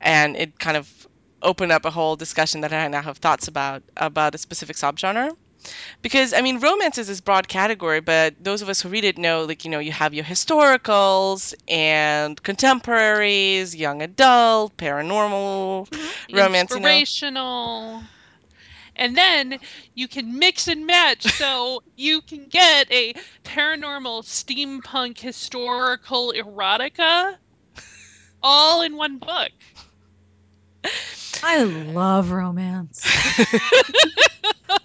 and it kind of opened up a whole discussion that I now have thoughts about about a specific subgenre. Because I mean, romance is this broad category, but those of us who read it know, like you know, you have your historicals and contemporaries, young adult, paranormal, mm-hmm. romance. You know, Inspirational. And then you can mix and match so you can get a paranormal steampunk historical erotica all in one book. i love romance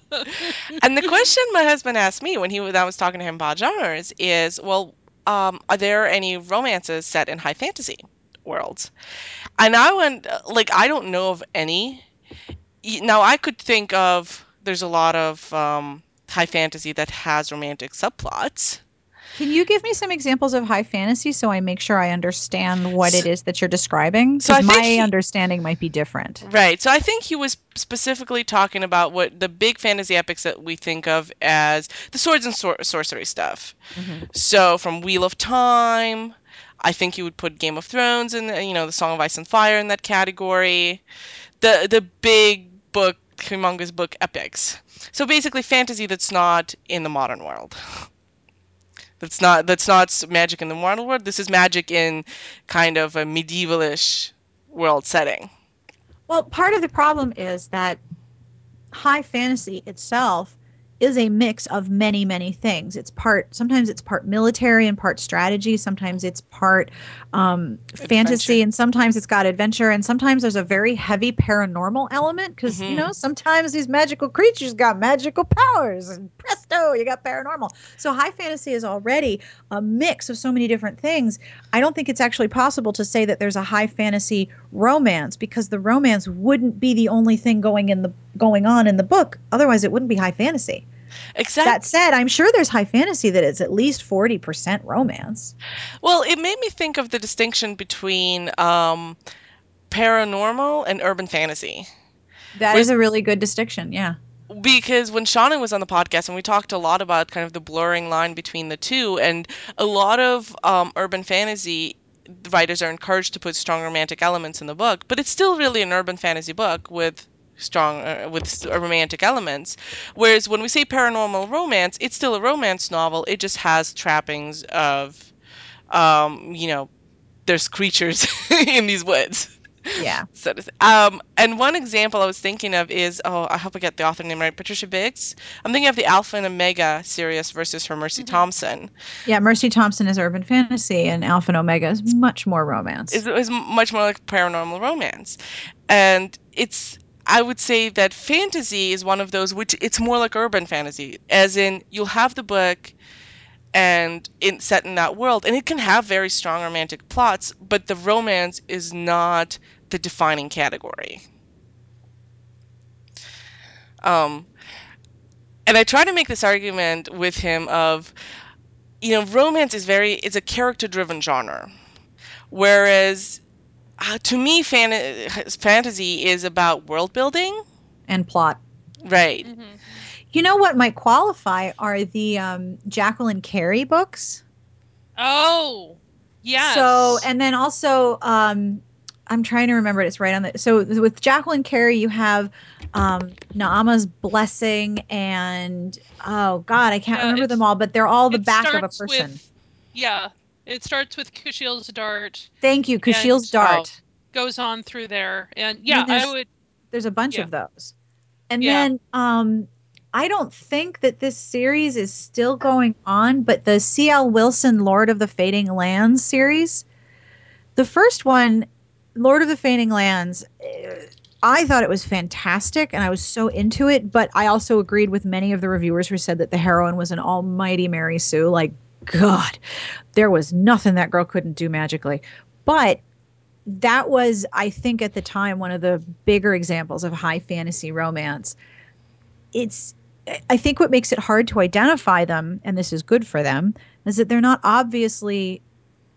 and the question my husband asked me when he was I was talking to him about genres is, well, um, are there any romances set in high fantasy worlds? And I went like I don't know of any. Now I could think of there's a lot of um, high fantasy that has romantic subplots. can you give me some examples of high fantasy so i make sure i understand what it So- is that you're describing so my he- understanding might be different Right. So I think he was specifically talking about what the big fantasy epics that we think of as the swords and sor- sorcery stuff. So from Wheel of Time, I think you would put Game of Thrones and you know the Song of Ice and Fire in that category. The the big book, humongous book epics. So basically fantasy that's not in the modern world. That's not that's not magic in the modern world. This is magic in kind of a medievalish world setting. Well, part of the problem is that high fantasy itself is a mix of many, many things. It's part, sometimes it's part military and part strategy. Sometimes it's part um, fantasy and sometimes it's got adventure. And sometimes there's a very heavy paranormal element because, you Mhm. know, sometimes these magical creatures got magical powers and presto, you got paranormal. So high fantasy is already a mix of so many different things. I don't think it's actually possible to say that there's a high fantasy romance because the romance wouldn't be the only thing going in the going on in the book otherwise it wouldn't be high fantasy Except that said i'm sure there's high fantasy that is at least 40% romance Well, it made me think of the distinction between um, paranormal and urban fantasy. That is a really good distinction yeah Because when Seanan was on the podcast, and we talked a lot about kind of the blurring line between the two, and a lot of um, urban fantasy writers are encouraged to put strong romantic elements in the book, but it's still really an urban fantasy book with strong uh, with s- romantic elements. Whereas when we say paranormal romance, it's still a romance novel. It just has trappings of, um, you know, there's creatures in these woods. yeah So to say. Um, and one example I was thinking of is oh, I hope I get the author name right, Patricia Briggs. I'm thinking of the Alpha and Omega series versus her Mercy Mhm. Thompson. yeah mercy thompson is urban fantasy and alpha and omega is much more romance Is is much more like paranormal romance, and it's I would say that fantasy is one of those which it's more like urban fantasy, as in you'll have the book and in set in that world, and it can have very strong romantic plots, but the romance is not the defining category. Um, and I try to make this argument with him of, you know, romance is very it's a character driven genre, whereas uh, to me, fan- fantasy is about world building, and plot right? Mhm. you know what might qualify are the um, jacqueline carey books Oh, yeah. So, and then also, um, I'm trying to remember it. It's right on the. So with Jacqueline Carey, you have um, Naamah's blessing, and oh god, I can't Yeah, remember them all, but they're all the back of a starts person. With, yeah, It starts with Kushiel's dart, Thank you, Kushiel's Dart. goes on through there, and yeah, there's- I would. There's a bunch Yeah. of those. And Yeah. then um I don't think that this series is still going on, but the C.L. Wilson Lord of the Fading Lands series, the first one, Lord of the Fading Lands, eh, I thought it was fantastic and I was so into it, but I also agreed with many of the reviewers who said that the heroine was an almighty Mary Sue. Like, God, there was nothing that girl couldn't do magically. But that was, I think, at the time, one of the bigger examples of high fantasy romance. It's, I think, what makes it hard to identify them, and this is good for them, is that they're not obviously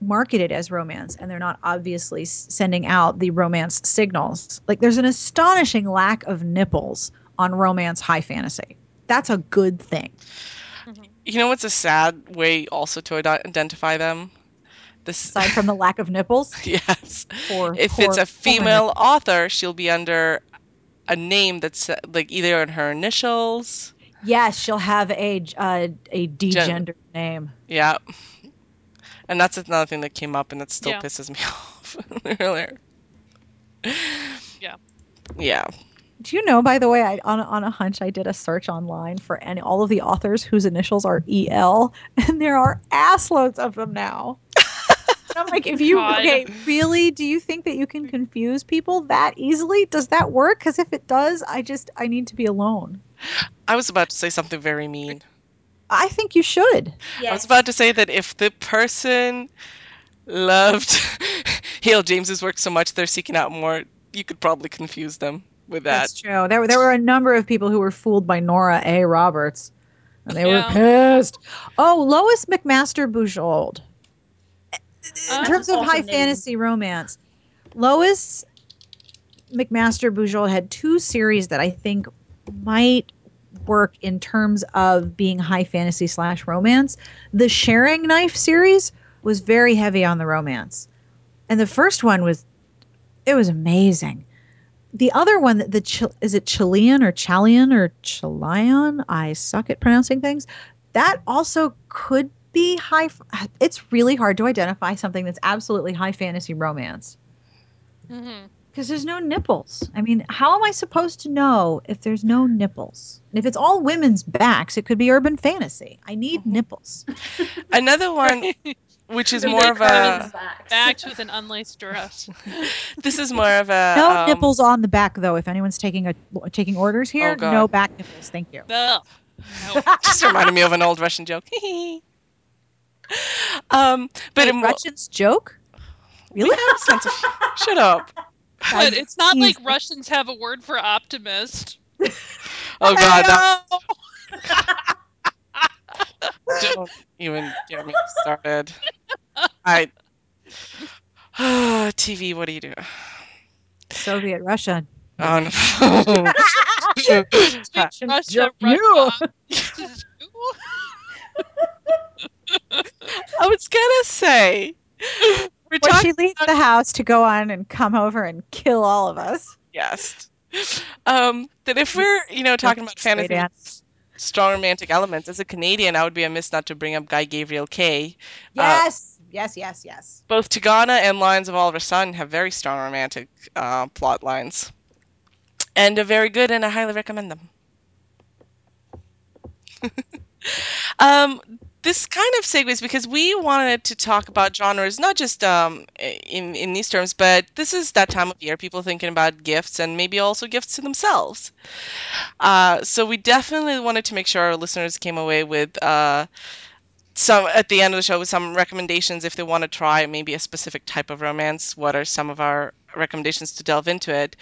marketed as romance and they're not obviously sending out the romance signals. Like, there's an astonishing lack of nipples on romance high fantasy. That's a good thing. You know what's a sad way also to ide- identify them? This Aside from the lack of nipples, yes. poor, If poor it's a female author, she'll be under a name that's uh, like either in her initials. yes, she'll have a uh, a degendered name. Yeah. And that's another thing that came up and that still Yeah. pisses me off earlier. Yeah. Yeah. Do you know, by the way, I on a, on a hunch, I did a search online for any all of the authors whose initials are EL, and there are assloads of them now. I'm like, if oh you God. okay, really, do you think that you can confuse people that easily? Does that work? Because if it does, I just I need to be alone. I was about to say something very mean. I think you should. Yes. I was about to say that if the person loved E.L. James's work so much they're seeking out more, you could probably confuse them with that. That's true. There were there were a number of people who were fooled by Nora A. Roberts, and they Yeah. were pissed. Oh, Lois McMaster Bujold. in Uh, terms of high name. fantasy romance, Lois McMaster Bujold had two series that I think might work in terms of being high fantasy slash romance. The Sharing Knife series was very heavy on the romance, and the first one was it was amazing. The other one, the Chil- is it Chilean or Chalian or Chilean? I suck at pronouncing things. That also could be high. f- It's really hard to identify something that's absolutely high fantasy romance because there's no nipples. I mean, how am I supposed to know if there's no nipples? And if it's all women's backs, it could be urban fantasy. I need Mhm. nipples. Another one which is So more of a Facts. Backed with an unlaced dress. this is more of a No um, nipples on the back, though. If anyone's taking a taking orders here, Oh, no back nipples. Thank you. Ugh. No. just reminded me of an old Russian joke. um, but Wait, in mo- Russian's joke? we Really? have a sense of shut up. But it's not like Russians have a word for optimist. Oh God, that, don't even get me started. I TV. What do you do? Soviet Russia. Oh no. Russian Russia. Russia. I was gonna say we're When she leaves the house to go on and come over and kill all of us. yes. Um, that if we're you know talking about fantasy with strong romantic elements, as a Canadian, I would be amiss not to bring up Guy Gabriel Kay. Yes, yes, yes, yes. Both Tigana and Lions of Al-Rassan have very strong romantic uh, plot lines, and are very good, and I highly recommend them. um, this kind of segues because we wanted to talk about genres, not just um, in in these terms, but this is that time of year people thinking about gifts and maybe also gifts to themselves. Uh, so we definitely wanted to make sure our listeners came away with uh, some at the end of the show with some recommendations if they want to try maybe a specific type of romance. What are some of our recommendations to delve into it?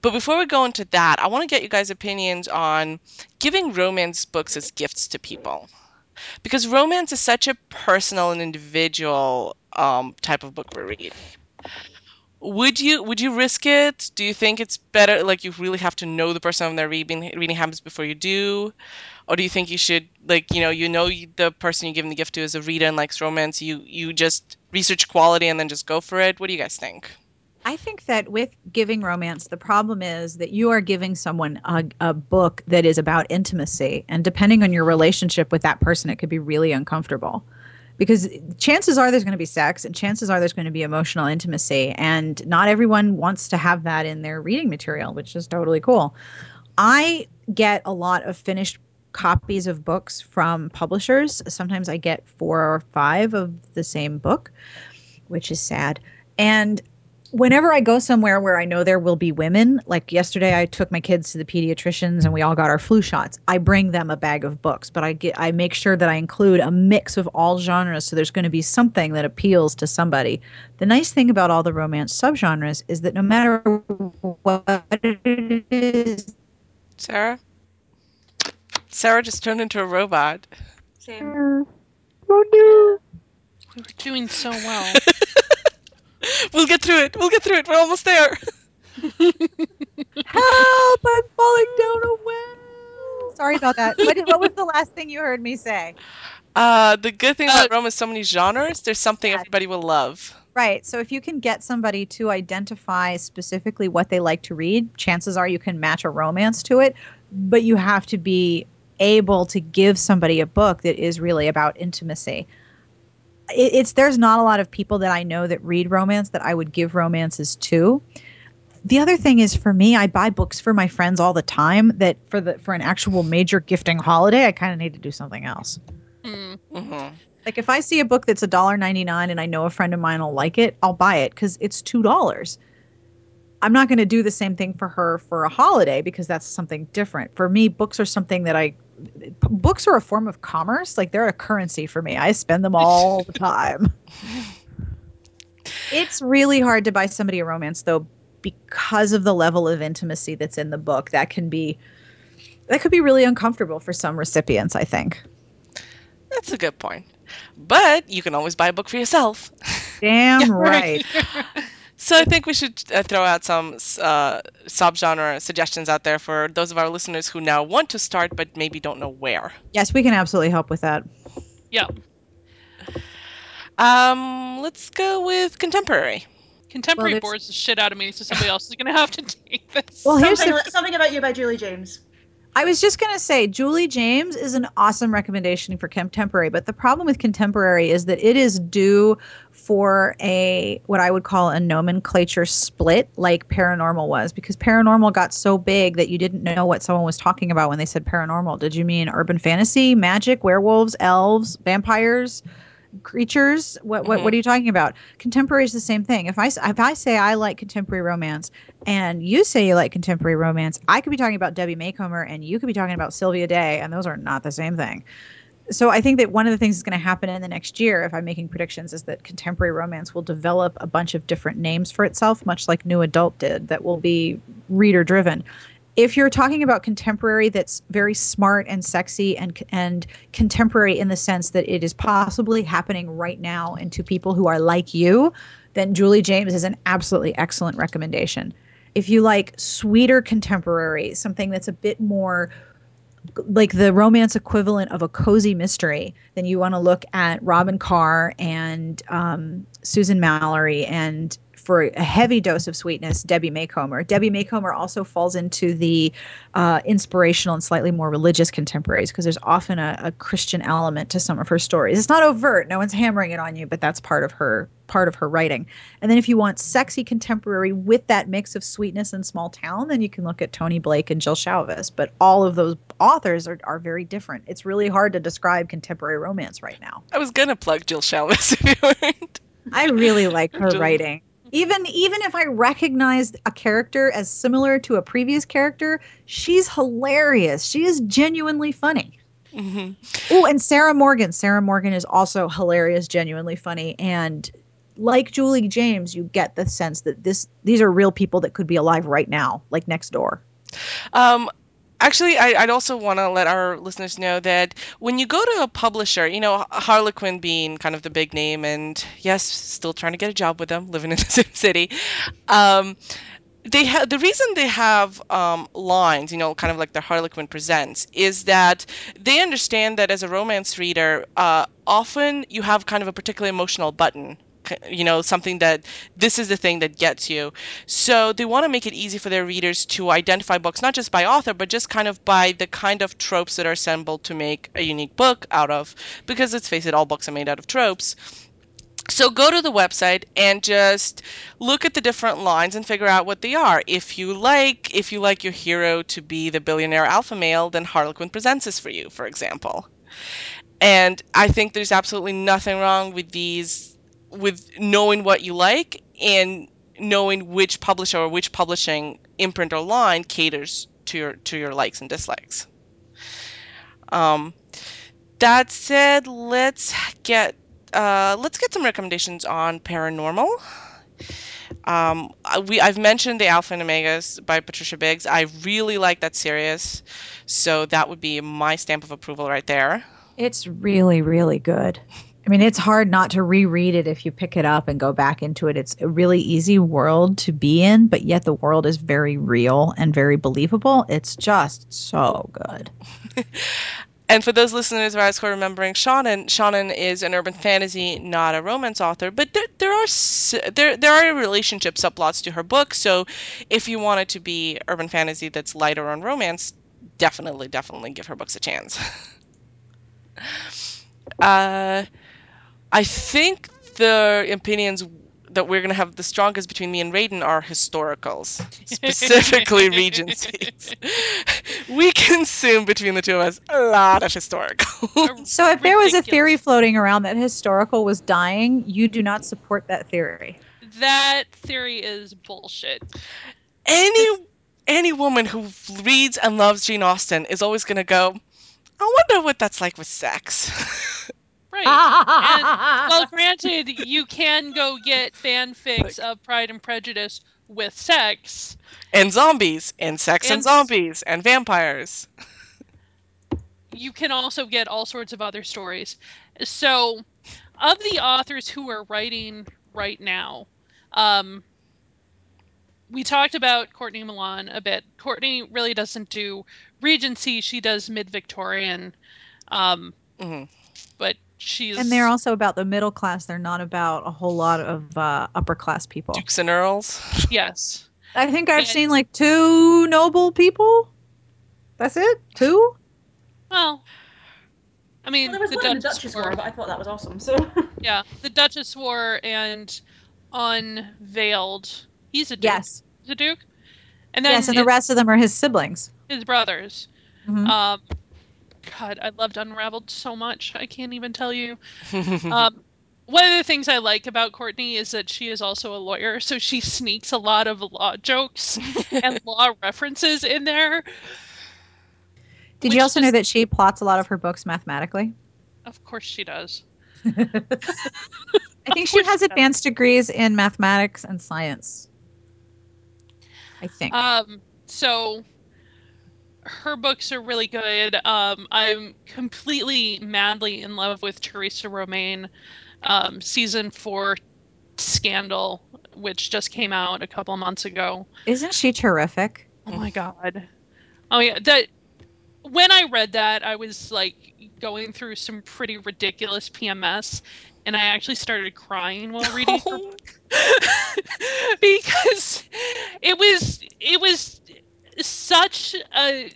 But before we go into that, I want to get you guys' opinions on giving romance books as gifts to people. Because romance is such a personal and individual um, type of book we read. Would you would you risk it? Do you think it's better like you really have to know the person on they're reading reading habits before you do? Or do you think you should like you know you know the person you're giving the gift to is a reader and likes romance you you just research quality and then just go for it? What do you guys think? I think that with giving romance, the problem is that you are giving someone a, a book that is about intimacy. And depending on your relationship with that person, it could be really uncomfortable because chances are there's going to be sex and chances are there's going to be emotional intimacy and not everyone wants to have that in their reading material which is totally cool. I get a lot of finished copies of books from publishers. Sometimes i get four or five of the same book which is sad. And whenever I go somewhere where I know there will be women, like yesterday I took my kids to the pediatricians and we all got our flu shots. I bring them a bag of books, but I get I make sure that I include a mix of all genres so there's going to be something that appeals to somebody. The nice thing about all the romance subgenres is that no matter what it is, Sarah? Sarah just turned into a robot. Same. We were doing so well. We'll get through it. We'll get through it. We're almost there. help, I'm falling down a well. Sorry about that. What, did- what was the last thing you heard me say? Uh, the good thing about Uh, Rome is so many genres. There's something Yeah. everybody will love. Right. So if you can get somebody to identify specifically what they like to read, chances are you can match a romance to it, but you have to be able to give somebody a book that is really about intimacy. It, it's there's not a lot of people that I know that read romance that I would give romances to. The other thing is for me, I buy books for my friends all the time that for the for an actual major gifting holiday, I kind of need to do something else. Hmm. hmm Like if I see a book that's $1.99 and I know a friend of mine will like it, I'll buy it because it's $2. I'm not going to do the same thing for her for a holiday because that's something different. For me, books are something that I books are a form of commerce. Like they're a currency for me. I spend them all the time. It's really hard to buy somebody a romance though because of the level of intimacy that's in the book. That can be that could be really uncomfortable for some recipients, I think. That's a good point. But you can always buy a book for yourself. Damn Yeah, right. So I think we should uh, throw out some uh, subgenre suggestions out there for those of our listeners who now want to start but maybe don't know where. Yes, we can absolutely help with that. Yeah. Um, let's go with contemporary. Contemporary there's- bores the shit out of me, so somebody else is gonna have to take this. Well, here's Something, the, something about you by Julie James. I was just going to say Julie James is an awesome recommendation for contemporary, but the problem with contemporary is that it is due for a what I would call a nomenclature split like paranormal was because paranormal got so big that you didn't know what someone was talking about when they said paranormal. Did you mean urban fantasy, magic, werewolves, elves, vampires? Creatures? What what, what mm-hmm. are you talking about? Contemporary is the same thing. If i if i say i like contemporary romance and you say you like contemporary romance i could be talking about debbie macomber and you could be talking about sylvia day and those are not the same thing. So i think that one of the things that's going to happen in the next year if i'm making predictions is that contemporary romance will develop a bunch of different names for itself much like new adult did that will be reader driven if you're talking about contemporary that's very smart and sexy and and contemporary in the sense that it is possibly happening right now and to people who are like you, then Julie James is an absolutely excellent recommendation. If you like sweeter contemporary, something that's a bit more like the romance equivalent of a cozy mystery, then you want to look at Robyn Carr and um, Susan Mallery and for a heavy dose of sweetness, Debbie Macomber. Debbie Macomber also falls into the uh, inspirational and slightly more religious contemporaries because there's often a, a Christian element to some of her stories. It's not overt; no one's hammering it on you, but that's part of her part of her writing. And then if you want sexy contemporary with that mix of sweetness and small town, then you can look at Toni Blake and Jill Shalvis. But all of those authors are, are very different. It's really hard to describe contemporary romance right now. I was gonna plug Jill Shalvis if you weren't. I really like her Jill. writing. Even even if I recognize a character as similar to a previous character, she's hilarious. She is genuinely funny. hmm Oh, and Sarah Morgan. Sarah Morgan is also hilarious, genuinely funny, and like Julie James, you get the sense that this these are real people that could be alive right now, like next door. Um, actually, I, I'd also want to let our listeners know that when you go to a publisher, you know, Harlequin being kind of the big name, and yes, still trying to get a job with them, living in the same city. Um, they have the reason they have um, lines, you know, kind of like the Harlequin presents, is that they understand that as a romance reader, uh, often you have kind of a particularly emotional button you know, something that this is the thing that gets you. So they want to make it easy for their readers to identify books, not just by author, but just kind of by the kind of tropes that are assembled to make a unique book out of. Because let's face it, all books are made out of tropes. So go to the website and just look at the different lines and figure out what they are. If you like, if you like your hero to be the billionaire alpha male, then Harlequin presents this for you, for example. And I think there's absolutely nothing wrong with these, with knowing what you like and knowing which publisher or which publishing imprint or line caters to your to your likes and dislikes. Um, that said, let's get uh, let's get some recommendations on paranormal. Um, we I've mentioned the Alpha and Omegas by Patricia Briggs. I really like that series, so that would be my stamp of approval right there. It's really, really good. I mean, it's hard not to reread it if you pick it up and go back into it. It's a really easy world to be in, but yet the world is very real and very believable. It's just so good. And for those listeners who are remembering Seanan, Seanan is an urban fantasy, not a romance author. But there, there are there there are relationship subplots to her book. So if you want it to be urban fantasy that's lighter on romance, definitely definitely give her books a chance. uh, I think the opinions that we're going to have the strongest between me and Raiden are historicals, specifically Regencies. we consume between the two of us a lot of historical. So if there was a theory floating around that historical was dying, you do not support that theory. That theory is bullshit. any any woman who reads and loves Jane Austen is always going to go, I wonder what that's like with sex. Right. And well, granted, you can go get fanfics of Pride and Prejudice with sex. and zombies, and sex and, And- zombies, and vampires. You can also get all sorts of other stories. So, of the authors who are writing right now, um, we talked about Courtney Milan a bit. Courtney really doesn't do Regency; she does mid Victorian. Um, Mhm. but she's and they're also about the middle class. They're not about a whole lot of uh, upper class people. Dukes and Earls. yes. I think I've And- seen like two noble people. That's it? Two? Well, I mean, Well, there was the one in the Duchess, Duchess War. War, but I thought that was awesome. So Yeah, the Duchess War and Unveiled. He's a duke. Yes. He's a duke. And then yes, and the rest of them are his siblings. his brothers. Mhm. Um, God, I loved Unraveled so much. I can't even tell you. Um, one of the things I like about Courtney is that she is also a lawyer, so she sneaks a lot of law jokes and law references in there. Did you also know that she plots a lot of her books mathematically? Of course she does. I think she course has she advanced degrees in mathematics and science. I think. Um, so her books are really good. Um, I'm completely madly in love with Theresa Romain. Um, Season for Scandal, which just came out a couple months ago. Isn't she terrific? Oh my god. Oh yeah, that when I read that, I was like going through some pretty ridiculous PMS, and I actually started crying while reading her because it was it was such a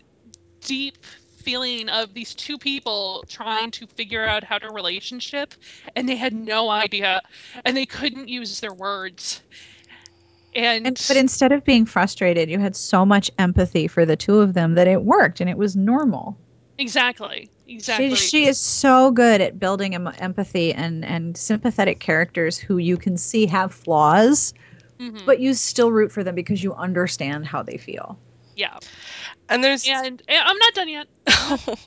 deep feeling of these two people trying to figure out how to relationship and they had no idea and they couldn't use their words and, And, but instead of being frustrated, you had so much empathy for the two of them that it worked and it was normal. exactly exactly She, she is so good at building em- empathy and, and sympathetic characters who you can see have flaws, Mhm. but you still root for them because you understand how they feel. yeah and there's and, and i'm not done yet.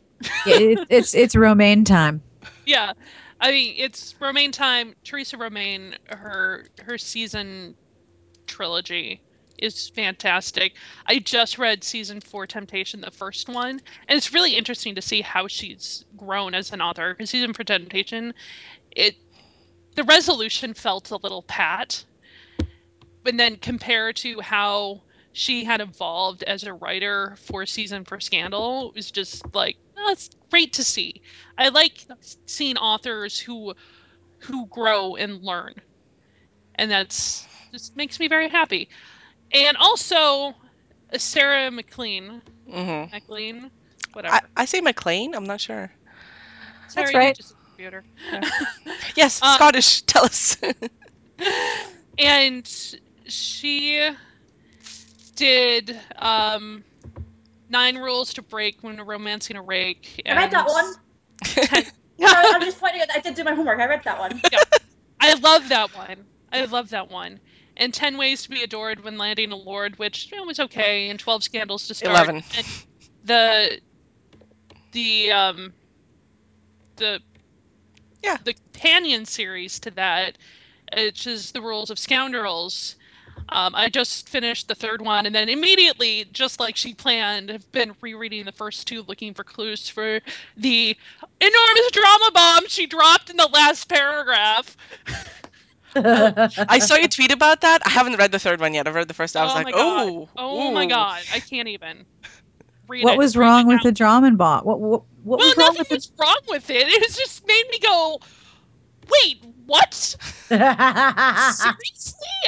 It, it's it's romaine time. yeah i mean it's romaine time. Theresa Romain her her season trilogy is fantastic. I just read Season for Temptation the first one and it's really interesting to see how she's grown as an author. Because Season for Temptation it the resolution felt a little pat but then compared to how she had evolved as a writer for season for scandal it was just like oh, it's great to see i like seeing authors who who grow and learn and that's just makes me very happy. And also, Sarah MacLean, hmm McLean, whatever. I, I say McLean. I'm not sure. Sarah, right. You just a computer. Yes, Uh, Scottish. Tell us. and she did um, nine rules to break when romancing a rake. I read that one. Sorry, I'm just pointing out. I did do my homework. I read that one. Yeah. I love that one. I love that one. And 10 Ways to be Adored When Landing a Lord, which you know, was okay, and 12 Scandals to Start. Eleven. And the the um the Yeah. the companion series to that, which is The Rules of Scoundrels. Um, I just finished the third one, and then immediately, just like she planned, have been rereading the first two, looking for clues for the enormous drama bomb she dropped in the last paragraph. I saw you tweet about that. I haven't read the third one yet. I've read the first. I was Oh like, my God. oh, Oh my god, I can't even. Read what it. was wrong it with now. the drama bomb? What what, what Well, was wrong nothing with the was wrong with it. It just made me go, wait, what? Seriously?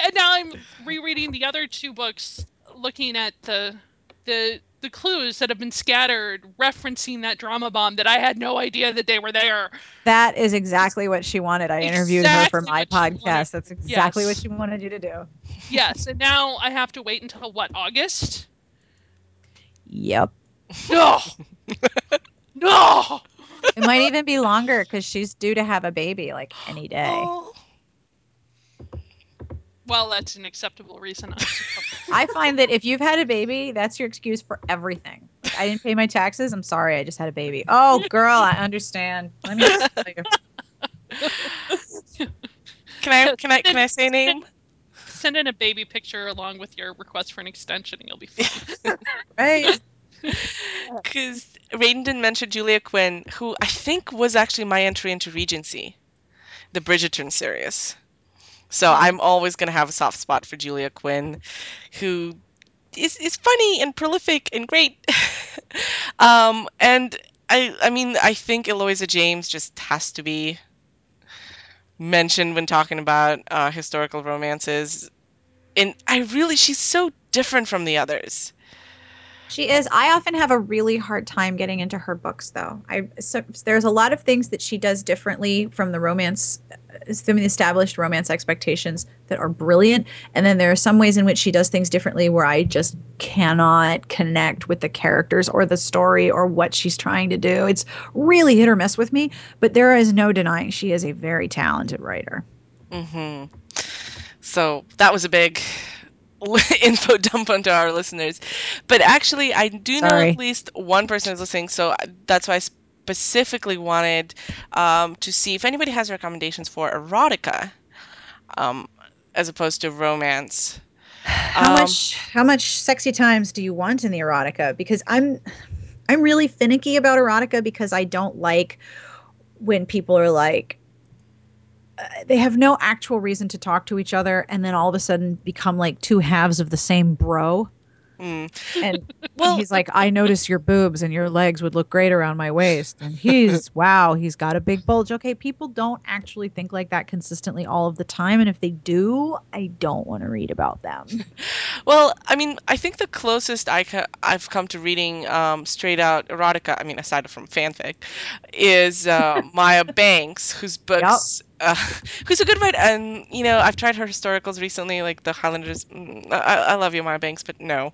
And now I'm rereading the other two books, looking at the the the clues that have been scattered, referencing that drama bomb that I had no idea that they were there. That is exactly what she wanted. I interviewed her for my what she wanted. podcast. That's exactly what she wanted you to do. Yes, and now I have to wait until what August? Yep. No, no. It might even be longer because she's due to have a baby like any day. Oh. Well, that's an acceptable reason. I find that if you've had a baby, that's your excuse for everything. Like, I didn't pay my taxes. I'm sorry. I just had a baby. Oh, girl, I understand. Let me just tell you. Can I can I can I say a name? Send in a baby picture along with your request for an extension, and you'll be fine. Right. Because Raiden didn't mention Julia Quinn, who I think was actually my entry into Regency, the Bridgerton series. So I'm always going to have a soft spot for Julia Quinn, who is, is funny and prolific and great. um, and I, I mean, I think Eloisa James just has to be mentioned when talking about uh, historical romances. And I really, she's so different from the others. She is. I often have a really hard time getting into her books, though. I so, there's a lot of things that she does differently from the romance, uh, from the established romance expectations that are brilliant, and then there are some ways in which she does things differently where I just cannot connect with the characters or the story or what she's trying to do. It's really hit or miss with me, but there is no denying she is a very talented writer. hmm So that was a big info dump onto our listeners. But actually, I do know at least one person is listening, so that's why I specifically wanted um, to see if anybody has recommendations for erotica um, as opposed to romance. How Um, much how much sexy times do you want in the erotica? Because I'm I'm really finicky about erotica because I don't like when people are like they have no actual reason to talk to each other and then all of a sudden become like two halves of the same bro. mm, And Well- he's like, I notice your boobs and your legs would look great around my waist. And he's, wow, he's got a big bulge. Okay, people don't actually think like that consistently all of the time. And if they do, I don't want to read about them. Well, I mean, I think the closest I ca- I've come to reading um, straight out erotica, I mean, aside from fanfic, is uh, Maya Banks, whose books, uh, who's a good writer. And, you know, I've tried her historicals recently, like the Highlanders. mm, I, I love you, Maya Banks, but no.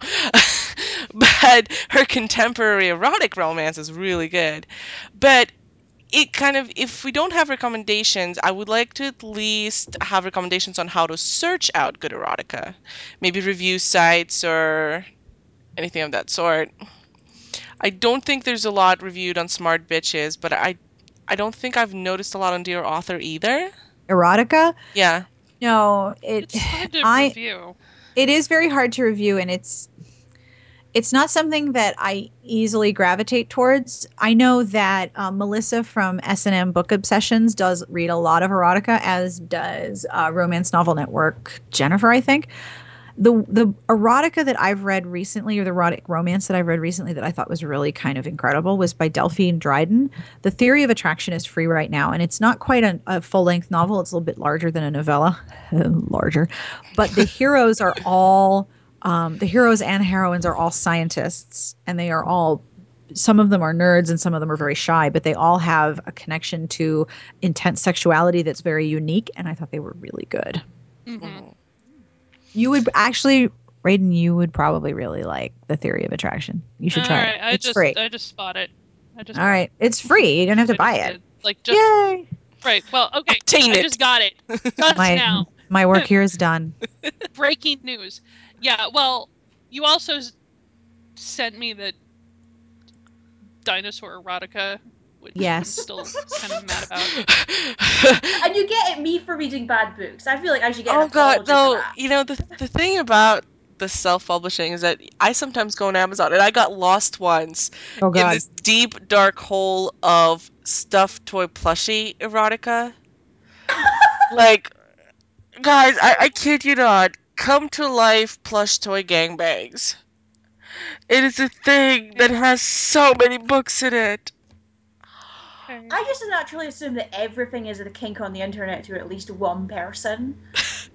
but her contemporary erotic romance is really good. But it kind of if we don't have recommendations i would like to at least have recommendations on how to search out good erotica maybe review sites or anything of that sort i don't think there's a lot reviewed on smart bitches but i i don't think i've noticed a lot on dear author either Erotica? yeah No, it It's hard to I review. it is very hard to review and it's it's not something that I easily gravitate towards. I know that um, Melissa from S&M Book Obsessions does read a lot of erotica, as does uh, Romance Novel Network Jennifer, I think. The the erotica that I've read recently, or the erotic romance that I've read recently that I thought was really kind of incredible, was by Delphine Dryden. The Theory of Attraction is free right now, and it's not quite a, a full length novel. It's a little bit larger than a novella, larger, but the heroes are all um, the heroes and heroines are all scientists, and they are all some of them are nerds and some of them are very shy, but they all have a connection to intense sexuality that's very unique. And I thought they were really good. Mhm. You would actually, Raiden, you would probably really like the theory of attraction. You should try All right, it. I It's just free. I just bought it. I just All right, it's free. You don't have to I buy it. did. Like just Yay! right. Well, okay. Obtain I it. just got it. Just My now. my work here is done. Breaking news. Yeah. Well, you also sent me the dinosaur erotica, which Yes. I'm still kind of mad about. And you get at me for reading bad books. I feel like I should get oh an god, no. for that. You know the the thing about the self-publishing is that I sometimes go on Amazon and I got lost once Oh in God. this deep dark hole of stuffed toy plushie erotica. like, guys, I, I kid you not. Come to life plush toy gangbangs. It is a thing that has so many books in it. Okay. I just naturally assume that everything is a kink on the internet to at least one person.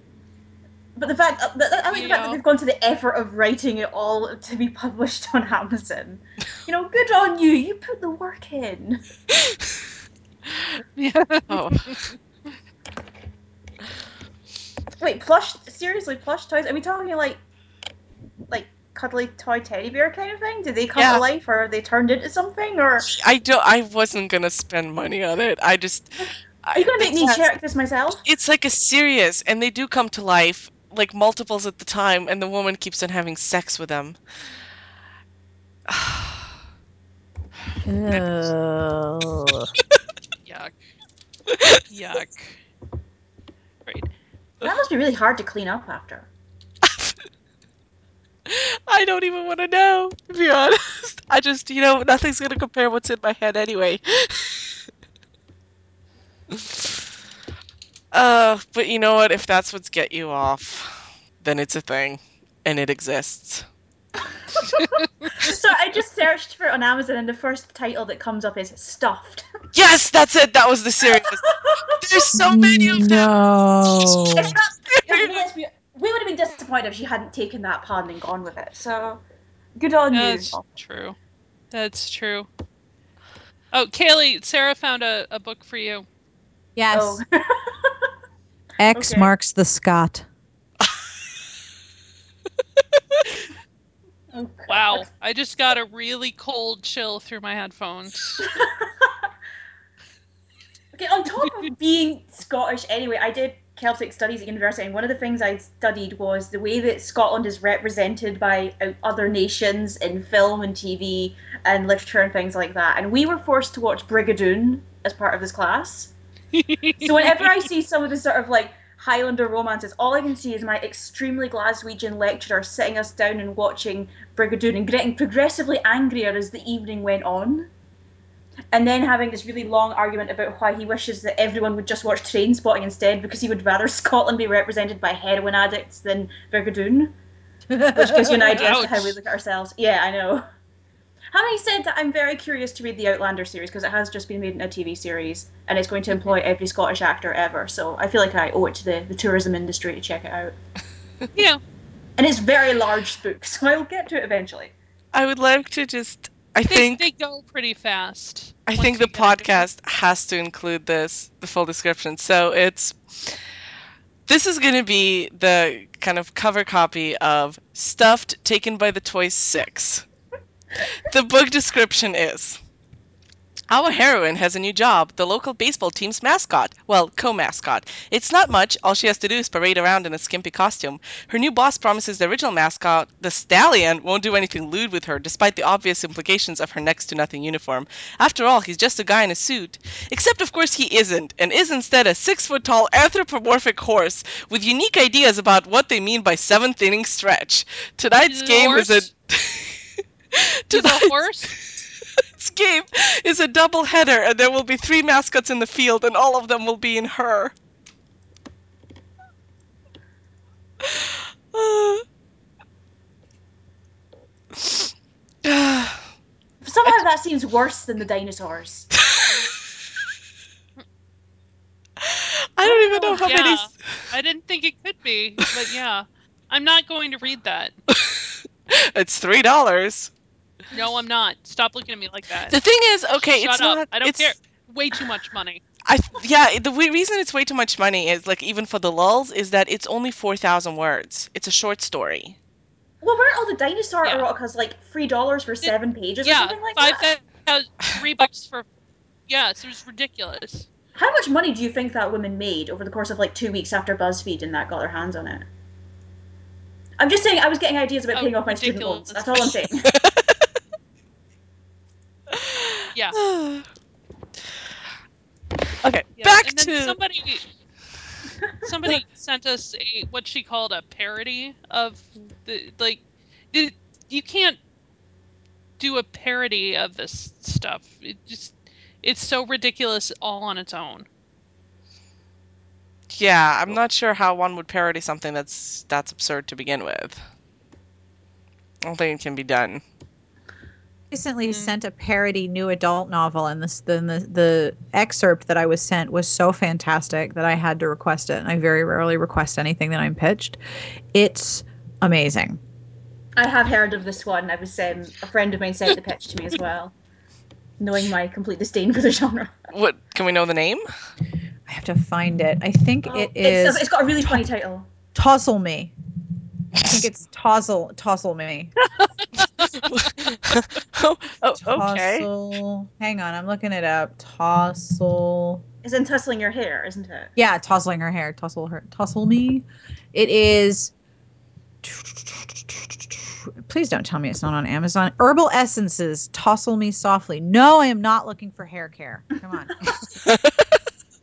But the fact, uh, that- I like the fact that they've gone to the effort of writing it all to be published on Amazon. You know, good on you. You put the work in. Yeah. Oh, Wait, plush? Seriously, plush toys? Are we talking like, like cuddly toy teddy bear kind of thing? Did they come Yeah. to life, or are they turned into something, or I don't. I wasn't gonna spend money on it. I just. are you gonna make me yes, check this myself? It's like a serious, and they do come to life, like multiples at the time, and the woman keeps on having sex with them. Ugh. Yuck. Yuck. Right. That must be really hard to clean up after. I don't even want to know, to be honest. I just, you know, nothing's gonna compare what's in my head anyway. uh, but you know what? If that's what's get you off, then it's a thing, and it exists. so I just searched for it on Amazon, and the first title that comes up is stuffed. Yes, that's it. That was the series. There's so many of them. No. It's not- Yeah, but let's be- we would have been disappointed if she hadn't taken that pun and gone with it. So, good on you. That's true. That's true. Oh, Kaylee, Sarah found a, a book for you. Yes. Oh. X Okay. marks the Scott. Oh, Wow. I just got a really cold chill through my headphones. Okay, on top of being Scottish anyway, I did Celtic studies at university, and one of the things I studied was the way that Scotland is represented by uh, other nations in film and TV and literature and things like that. And we were forced to watch Brigadoon as part of this class. So whenever I see some of the sort of like Highlander romances, all I can see is my extremely Glaswegian lecturer sitting us down and watching Brigadoon and getting progressively angrier as the evening went on. And then having this really long argument about why he wishes that everyone would just watch Trainspotting instead because he would rather Scotland be represented by heroin addicts than Brigadoon. Which gives you an idea as to how we look at ourselves. Yeah, I know. Having said that, I'm very curious to read the Outlander series because it has just been made into a TV series and it's going to employ every Scottish actor ever. So I feel like I owe it to the, the tourism industry to check it out. yeah. And it's very large book, so I'll get to it eventually. I would like to just. I They, think. they go pretty fast. I think the you get into it. podcast has to include this, the full description. So it's this is going to be the kind of cover copy of Stuffed Taken by the Toys 6. The book description is Our heroine has a new job, the local baseball team's mascot. Well, co mascot. It's not much, all she has to do is parade around in a skimpy costume. Her new boss promises the original mascot, the stallion, won't do anything lewd with her, despite the obvious implications of her next to nothing uniform. After all, he's just a guy in a suit. Except, of course, he isn't, and is instead a six foot tall anthropomorphic horse with unique ideas about what they mean by seventh inning stretch. Tonight's game is a. He's a horse? next game is a double header, and there will be three mascots in the field, and all of them will be in her. Somehow that seems worse than the dinosaurs. I don't even know oh, how yeah. many. I didn't think it could be, but yeah. I'm not going to read that. it's three dollars. No, I'm not. Stop looking at me like that. The thing is, okay, Shut it's up. not. I don't it's, care. Way too much money. I yeah. The we- reason it's way too much money is like even for the lulls is that it's only four thousand words. It's a short story. Well, weren't all the dinosaur Yeah. eroticas like three dollars for seven pages or something like five that? thousand, three bucks for. Yes, it was ridiculous. How much money do you think that woman made over the course of like two weeks after BuzzFeed and that got their hands on it? I'm just saying I was getting ideas about Oh, paying off my student loans. That's all I'm saying. Yeah. okay, Yeah, back and then to somebody somebody sent us a what she called a parody of the like it, you can't do a parody of this stuff it just it's so ridiculous all on its own yeah. I'm not sure how one would parody something that's that's absurd to begin with. I don't think it can be done. Recently Mm. sent a parody new adult novel and this the, the the excerpt that I was sent was so fantastic that I had to request it and I very rarely request anything that I'm pitched. It's amazing. I have heard of this one. I was um, a friend of mine sent the pitch to me as well, knowing my complete disdain for the genre. What can we know the name? I have to find it. I think Oh, it it's, is it's got a really funny title. Tozzle Me. I think it's Tozzle Tozzle Me. oh, oh, okay. Tozzle. Hang on, I'm looking it up. Tozzle. Isn't tussling your hair, isn't it? Yeah, tousling her hair. Tussle her. Tussle me. It is. Please don't tell me it's not on Amazon. Herbal Essences. Tossle me softly. No, I am not looking for hair care. Come on.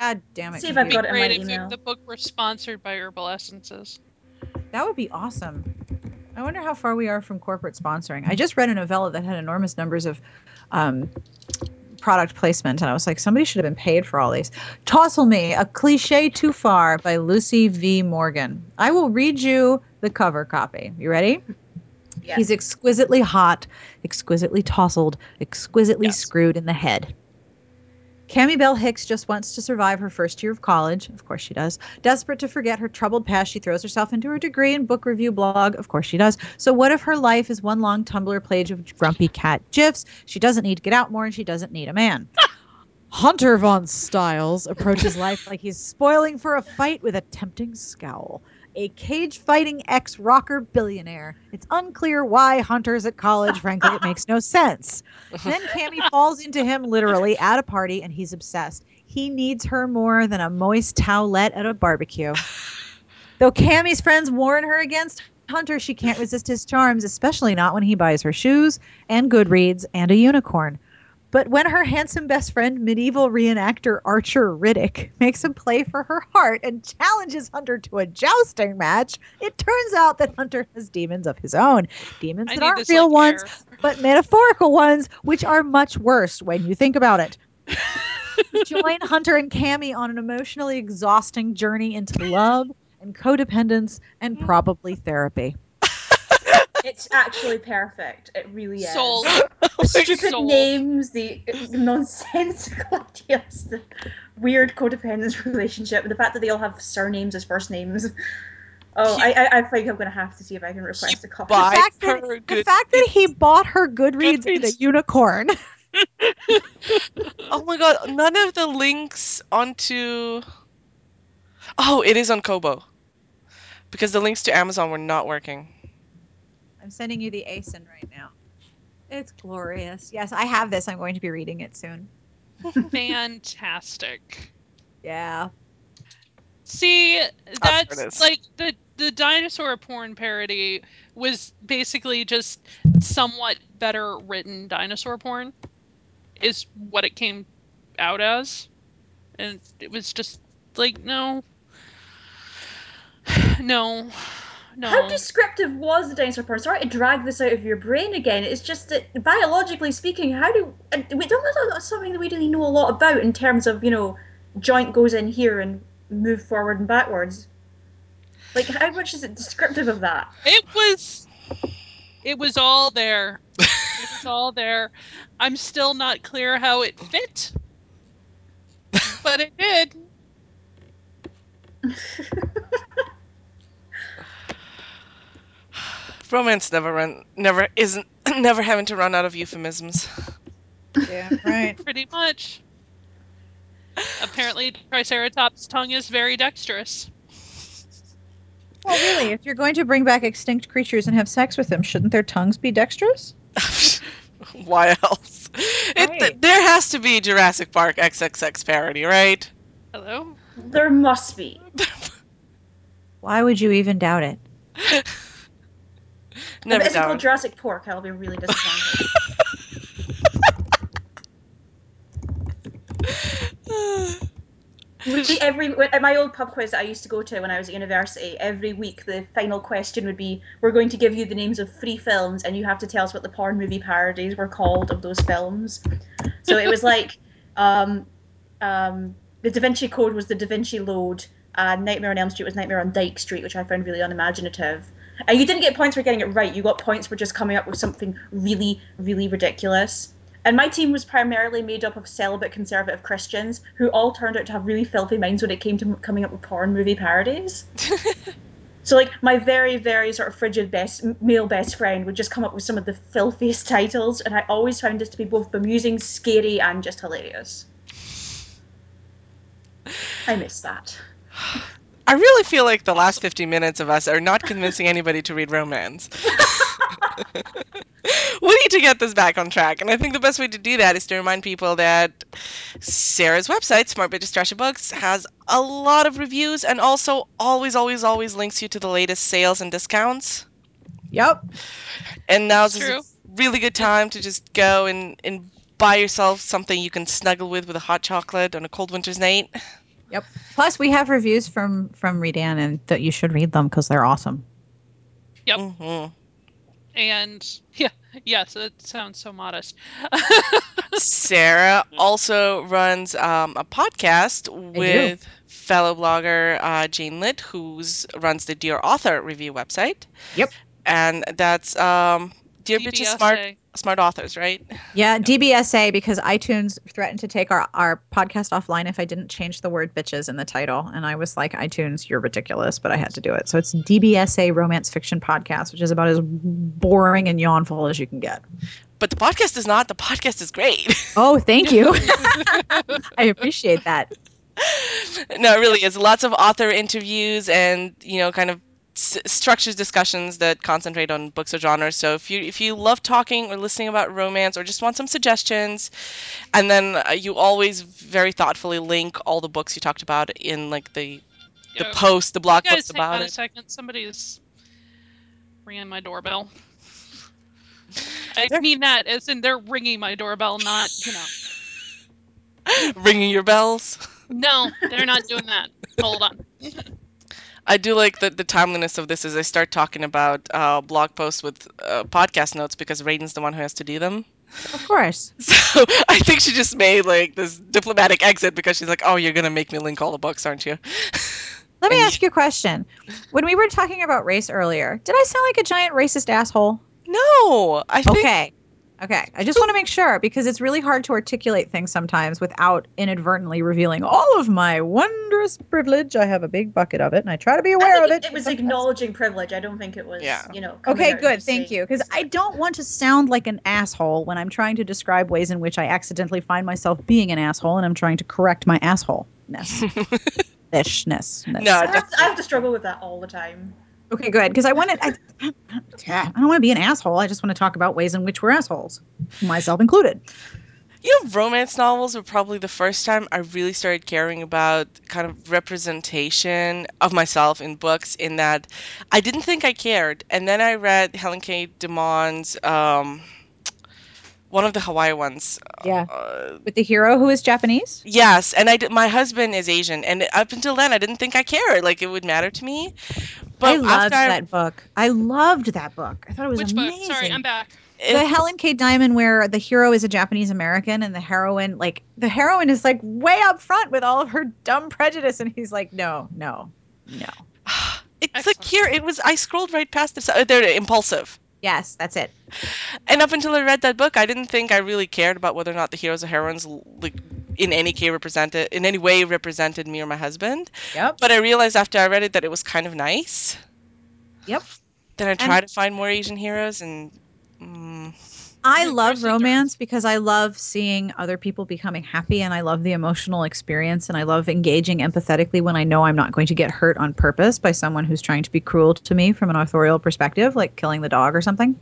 God damn it. See if I've computer. got it in my great if email. the book were sponsored by herbal essences That would be awesome. I wonder how far we are from corporate sponsoring. I just read a novella that had enormous numbers of um, product placement, and I was like, somebody should have been paid for all these. Tossle Me, A Cliche Too Far by Lucy V. Morgan. I will read you the cover copy. You ready? Yes. He's exquisitely hot, exquisitely tousled, exquisitely Yes. screwed in the head. Cammy Bell Hicks just wants to survive her first year of college. Of course she does. Desperate to forget her troubled past, she throws herself into her degree and book review blog. Of course she does. So what if her life is one long Tumblr page of grumpy cat gifs? She doesn't need to get out more and she doesn't need a man. Hunter von Styles approaches life like he's spoiling for a fight with a tempting scowl. A cage fighting ex rocker billionaire. It's unclear why Hunter's at college. Frankly, it makes no sense. Then Cammy falls into him literally at a party and he's obsessed. He needs her more than a moist towelette at a barbecue. Though Cammy's friends warn her against Hunter, she can't resist his charms, especially not when he buys her shoes and Goodreads and a unicorn. But when her handsome best friend, medieval reenactor Archer Riddick, makes a play for her heart and challenges Hunter to a jousting match, it turns out that Hunter has demons of his own. Demons i that aren't real like ones, but metaphorical ones, which are much worse when you think about it. Join Hunter and Cammy on an emotionally exhausting journey into love and codependence and probably therapy. It's actually perfect. It really is. Sold. The stupid Sold. names, the nonsensical ideas, the weird codependence relationship, the fact that they all have surnames as first names. Oh, I, I, I think I'm gonna have to see if I can request a copy. the fact, that, the fact that he bought her Goodreads, and a unicorn. Oh my god, none of the links onto. Oh, it is on Kobo. Because the links to Amazon were not working. I'm sending you the ASIN right now. It's glorious. Yes, I have this. I'm going to be reading it soon. fantastic Yeah. See, there that's like the the dinosaur porn parody was basically just somewhat better written dinosaur porn is what it came out as. And it was just like no. No. No. How descriptive was the dinosaur porn? Sorry to drag this out of your brain again. It's just that biologically speaking, how do we don't know that's something that we really know a lot about in terms of you know joint goes in here and move forward and backwards. Like how much is it descriptive of that? It was it was all there. It was all there. I'm still not clear how it fit, but it did. Romance never run, never isn't, never having to run out of euphemisms. Yeah, right. Pretty much. Apparently, Triceratops' tongue is very dexterous. Well, really, if you're going to bring back extinct creatures and have sex with them, shouldn't their tongues be dexterous? Why else? It, Right. there has to be Jurassic Park XXX parody, right? Hello? There must be. Why would you even doubt it? Never if it isn't called. Jurassic Pork, I'll be really disappointed. We, every at my old pub quiz that I used to go to when I was at university, every week the final question would be, "We're going to give you the names of three films, and you have to tell us what the porn movie parodies were called of those films." So it was like, um, um, the Da Vinci Code was the Da Vinci Load, and Nightmare on Elm Street was Nightmare on Dyke Street, which I found really unimaginative. And you didn't get points for getting it right; you got points for just coming up with something really, really ridiculous. And my team was primarily made up of celibate conservative Christians who all turned out to have really filthy minds when it came to m- coming up with porn movie parodies. so, like, my very, very sort of frigid best male best friend would just come up with some of the filthiest titles, and I always found this to be both bemusing, scary, and just hilarious. I miss that. I really feel like the last 50 minutes of us are not convincing anybody to read romance. we need to get this back on track, and I think the best way to do that is to remind people that Sarah's website, Smart Bitches Trashy Books, has a lot of reviews and also always, always, always links you to the latest sales and discounts. Yep. And now's a really good time to just go and, and buy yourself something you can snuggle with with a hot chocolate on a cold winter's night. Yep. Plus, we have reviews from from Raiden, and that you should read them because they're awesome. Yep. hmm And yeah, yes, it sounds so modest. Sarah also runs um, a podcast with fellow blogger uh, Jane Litte, who runs the Dear Author review website. Yep. And that's um, Dear Bitches Smart Smart Authors, right? Yeah, DBSA because iTunes threatened to take our, our podcast offline if I didn't change the word bitches in the title. And I was like, iTunes, you're ridiculous, but I had to do it. So it's DBSA Romance Fiction Podcast, which is about as boring and yawnful as you can get. But the podcast is not. The podcast is great. Oh, thank you. I appreciate that. no, it really is. Lots of author interviews and you know, kind of s- structures discussions that concentrate on books or genres. So if you if you love talking or listening about romance or just want some suggestions, and then uh, you always very thoughtfully link all the books you talked about in like the the Yo, post, the blog guys, post hang on about a it. second. Somebody's ringing my doorbell. I mean that as in they're ringing my doorbell, not you know. Ringing your bells. No, they're not doing that. Hold on. I do like the, the timeliness of this as I start talking about uh, blog posts with uh, podcast notes because Raiden's the one who has to do them. Of course. So I think she just made like this diplomatic exit because she's like, "Oh, you're gonna make me link all the books, aren't you?" Let me ask you a question. When we were talking about race earlier, did I sound like a giant racist asshole? No, I think Okay. Okay. I just want to make sure because it's really hard to articulate things sometimes without inadvertently revealing all of my wondrous privilege. I have a big bucket of it and I try to be aware of it. it was sometimes. acknowledging privilege. I don't think it was, Yeah. you know. Okay, good. Thank you. Because I don't want to sound like an asshole when I'm trying to describe ways in which I accidentally find myself being an asshole and I'm trying to correct my assholeness. Ishness. No, I have, to, I have to struggle with that all the time. Okay, good. Because I want to. I, I don't want to be an asshole. I just want to talk about ways in which we're assholes, myself included. you know, romance novels were probably the first time I really started caring about kind of representation of myself in books. In that, I didn't think I cared, and then I read Helen K. Dimon's um, one of the Hawaii ones. Yeah. Uh, With the hero who is Japanese. Yes, and I did, my husband is Asian, and up until then, I didn't think I cared, like it would matter to me. But I loved after I, that book. I loved that book. I thought it was Which amazing. book? Sorry, I'm back. the it- Helen K. Dimon, where the hero is a Japanese American and the heroine, like the heroine, is like way up front with all of her dumb prejudice, and he's like, no, no, no. it's Excellent. like here, it was. I scrolled right past this. Uh, there, impulsive. Yes, that's it. And up until I read that book, I didn't think I really cared about whether or not the heroes or heroines like in any way represented in any way represented me or my husband. Yep. But I realized after I read it that it was kind of nice. Yep. Then I tried to find more Asian heroes, and mm, I love Chrissy romance because I love seeing other people becoming happy and I love the emotional experience and I love engaging empathetically when I know I'm not going to get hurt on purpose by someone who's trying to be cruel to me from an authorial perspective, like killing the dog or something.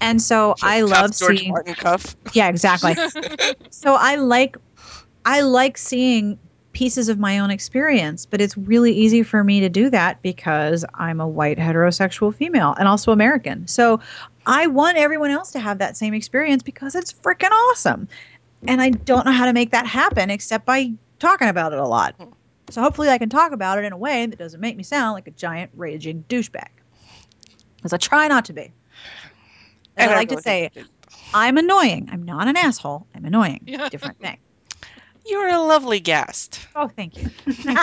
And so I cuff love George seeing Martin cuff. Yeah, exactly. so I like I like seeing pieces of my own experience, but it's really easy for me to do that because I'm a white heterosexual female and also American. So I want everyone else to have that same experience because it's freaking awesome. And I don't know how to make that happen except by talking about it a lot. So hopefully I can talk about it in a way that doesn't make me sound like a giant raging douchebag. Because I try not to be. And I like to say I'm annoying. I'm not an asshole. I'm annoying. Yeah. Different thing. You're a lovely guest. Oh, thank you.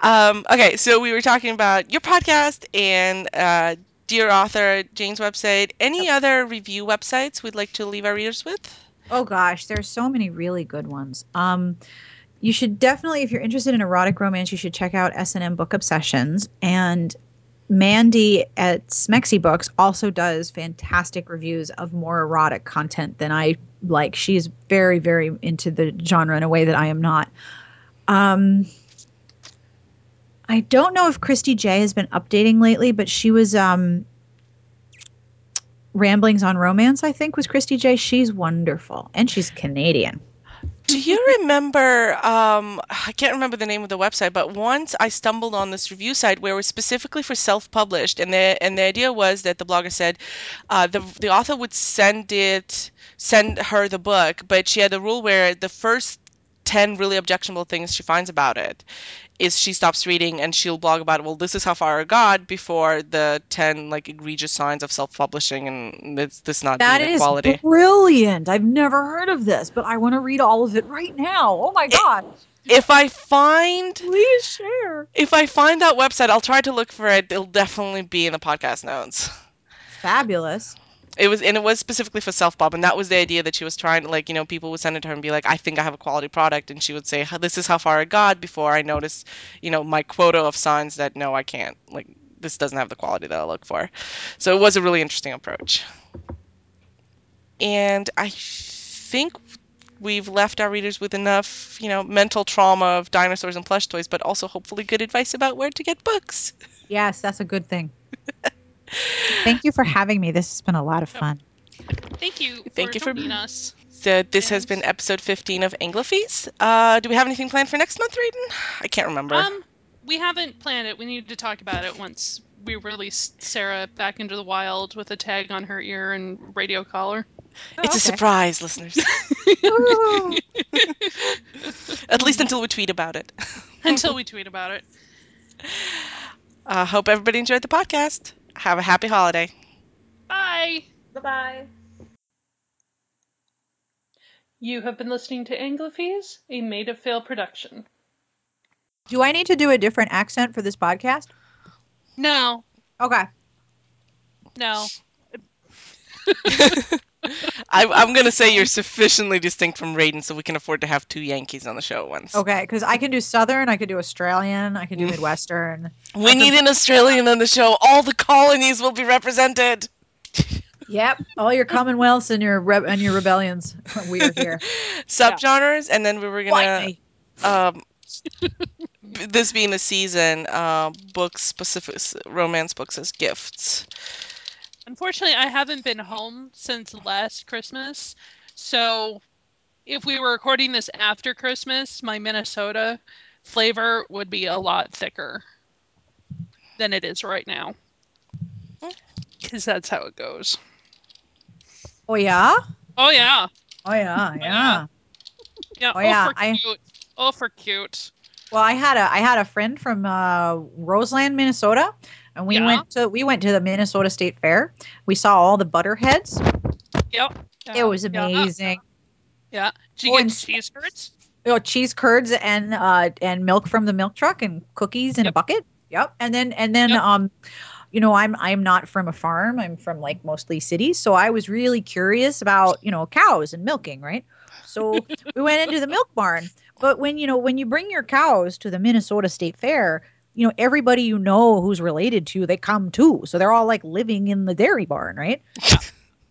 Um, okay, so we were talking about your podcast and uh, Dear Author, Jane's website. Any other review websites we'd like to leave our readers with? oh gosh, there's so many really good ones. Um, you should definitely, if you're interested in erotic romance, you should check out S&M Book Obsessions. And Mandy at Smexy Books also does fantastic reviews of more erotic content than I like. She's very, very into the genre in a way that I am not. Um, I don't know if Kristie J has been updating lately, but she was um, Ramblings on Romance, I think, was Kristie J. She's wonderful. And she's Canadian. Do you remember? Um, I can't remember the name of the website, but once I stumbled on this review site where it was specifically for self-published, and the and the idea was that the blogger said uh, the the author would send it send her the book, but she had a rule where the first ten really objectionable things she finds about it is she stops reading and she'll blog about well this is how far I got before the 10 like egregious signs of self-publishing and this this not That being is equality brilliant. I've never heard of this, but I want to read all of it right now. Oh my God. if I find Please share. if I find that website I'll try to look for it it'll definitely be in the podcast notes Fabulous. It was and it was specifically for self-pub and that was the idea that she was trying to like you know people would send it to her and be like I think I have a quality product and she would say this is how far I got before I noticed you know my quota of signs that no I can't like this doesn't have the quality that I look for. So it was a really interesting approach. And I think we've left our readers with enough you know mental trauma of dinosaurs and plush toys but also hopefully good advice about where to get books. Yes, that's a good thing. Thank you for having me. This has been a lot of fun. Thank you. Thank for you for- joining us. So this has been episode 15 of Anglophies. Uh, do we have anything planned for next month, Raiden? I can't remember. Um, we haven't planned it. We need to talk about it once we release Sarah back into the wild with a tag on her ear and radio collar. it's a okay. surprise, listeners. At least until we tweet about it. Until we tweet about it. Uh, hope everybody enjoyed the podcast. Have a happy holiday. Bye. Bye bye. You have been listening to Anglophies, a Made of Fail production. Do I need to do a different accent for this podcast? No, Okay. no. I, I'm going to say you're sufficiently distinct from Raiden so we can afford to have two Yankees on the show at once. Okay, because I can do Southern, I can do Australian, I can do Mm. Midwestern. We need an Australian on the show. All the colonies will be represented. Yep, all your Commonwealths and your re- and your rebellions. We are here. Subgenres, and then we were gonna. um, this being the season, uh, books specific romance books as gifts. Unfortunately, I haven't been home since last Christmas. So, if we were recording this after Christmas, my Minnesota flavor would be a lot thicker than it is right now. Because that's how it goes. Oh yeah. Oh, yeah. Oh yeah. Yeah. Yeah. Oh, Oh, yeah, for I- cute. Oh, for cute. Well, I had a I had a friend from uh, Roseland, Minnesota, and we Yeah. went to we went to the Minnesota State Fair. We saw all the butterheads. Yep. It was amazing. Yeah. Did you Oh, get cheese curds? Oh, cheese curds and uh and milk from the milk truck and cookies in a bucket. Yep. And then and then Yep. um you know, I'm I'm not from a farm. I'm from like mostly cities. So I was really curious about, you know, cows and milking, right? So we went into the milk barn. But when, you know, when you bring your cows to the Minnesota State Fair, you know, everybody you know who's related to, they come too. So they're all like living in the dairy barn, right?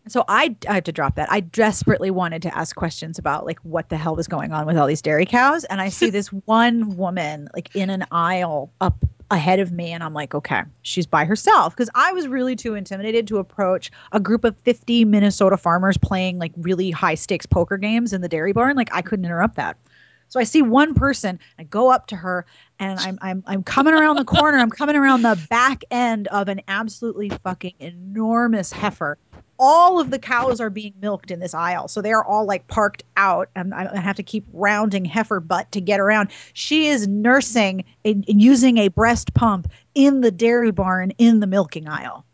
So I, I had to drop that. I desperately wanted to ask questions about like what the hell was going on with all these dairy cows. And I see this one woman like in an aisle up ahead of me. And I'm like, okay, she's by herself. Because I was really too intimidated to approach a group of 50 Minnesota farmers playing like really high stakes poker games in the dairy barn. Like I couldn't interrupt that. So I see one person, I go up to her, and I'm I'm I'm coming around the corner. I'm coming around the back end of an absolutely fucking enormous heifer. All of the cows are being milked in this aisle, so they are all like parked out, and I have to keep rounding heifer butt to get around. She is nursing and using a breast pump in the dairy barn in the milking aisle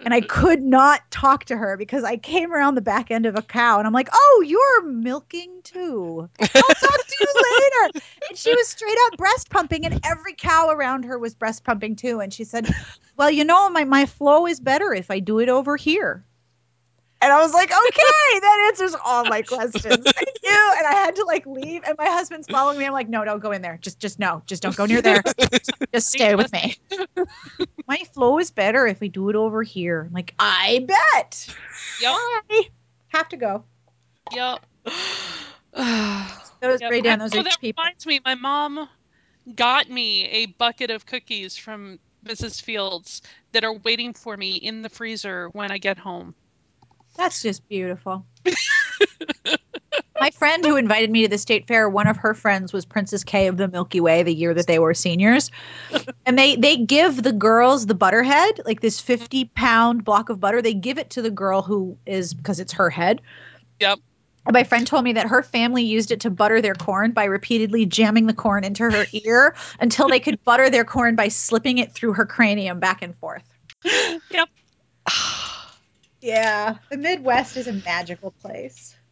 and I could not talk to her because I came around the back end of a cow and I'm like, "Oh, you're milking too. I'll talk to you later." And she was straight up breast pumping, and every cow around her was breast pumping too. And she said, "Well, you know, my my flow is better if I do it over here." And I was like, "Okay, that answers all my questions. Thank you." And I had to like leave, and my husband's following me. I'm like, "No, don't go in there. Just just no, just don't go near there. Just stay with me." my flow is better if we do it over here. I'm like, I bet. Yep. Bye. Have to go. Yep. Those yep. Ray Dan, those oh, are that people. reminds me, my mom got me a bucket of cookies from Mrs. Fields that are waiting for me in the freezer when I get home. That's just beautiful. My friend who invited me to the state fair, one of her friends was Princess Kay of the Milky Way the year that they were seniors. And they they give the girls the butterhead, like this 50 pound block of butter. They give it to the girl who is because it's her head. Yep. And my friend told me that her family used it to butter their corn by repeatedly jamming the corn into her ear until they could butter their corn by slipping it through her cranium back and forth. Yep. Yeah, the Midwest is a magical place.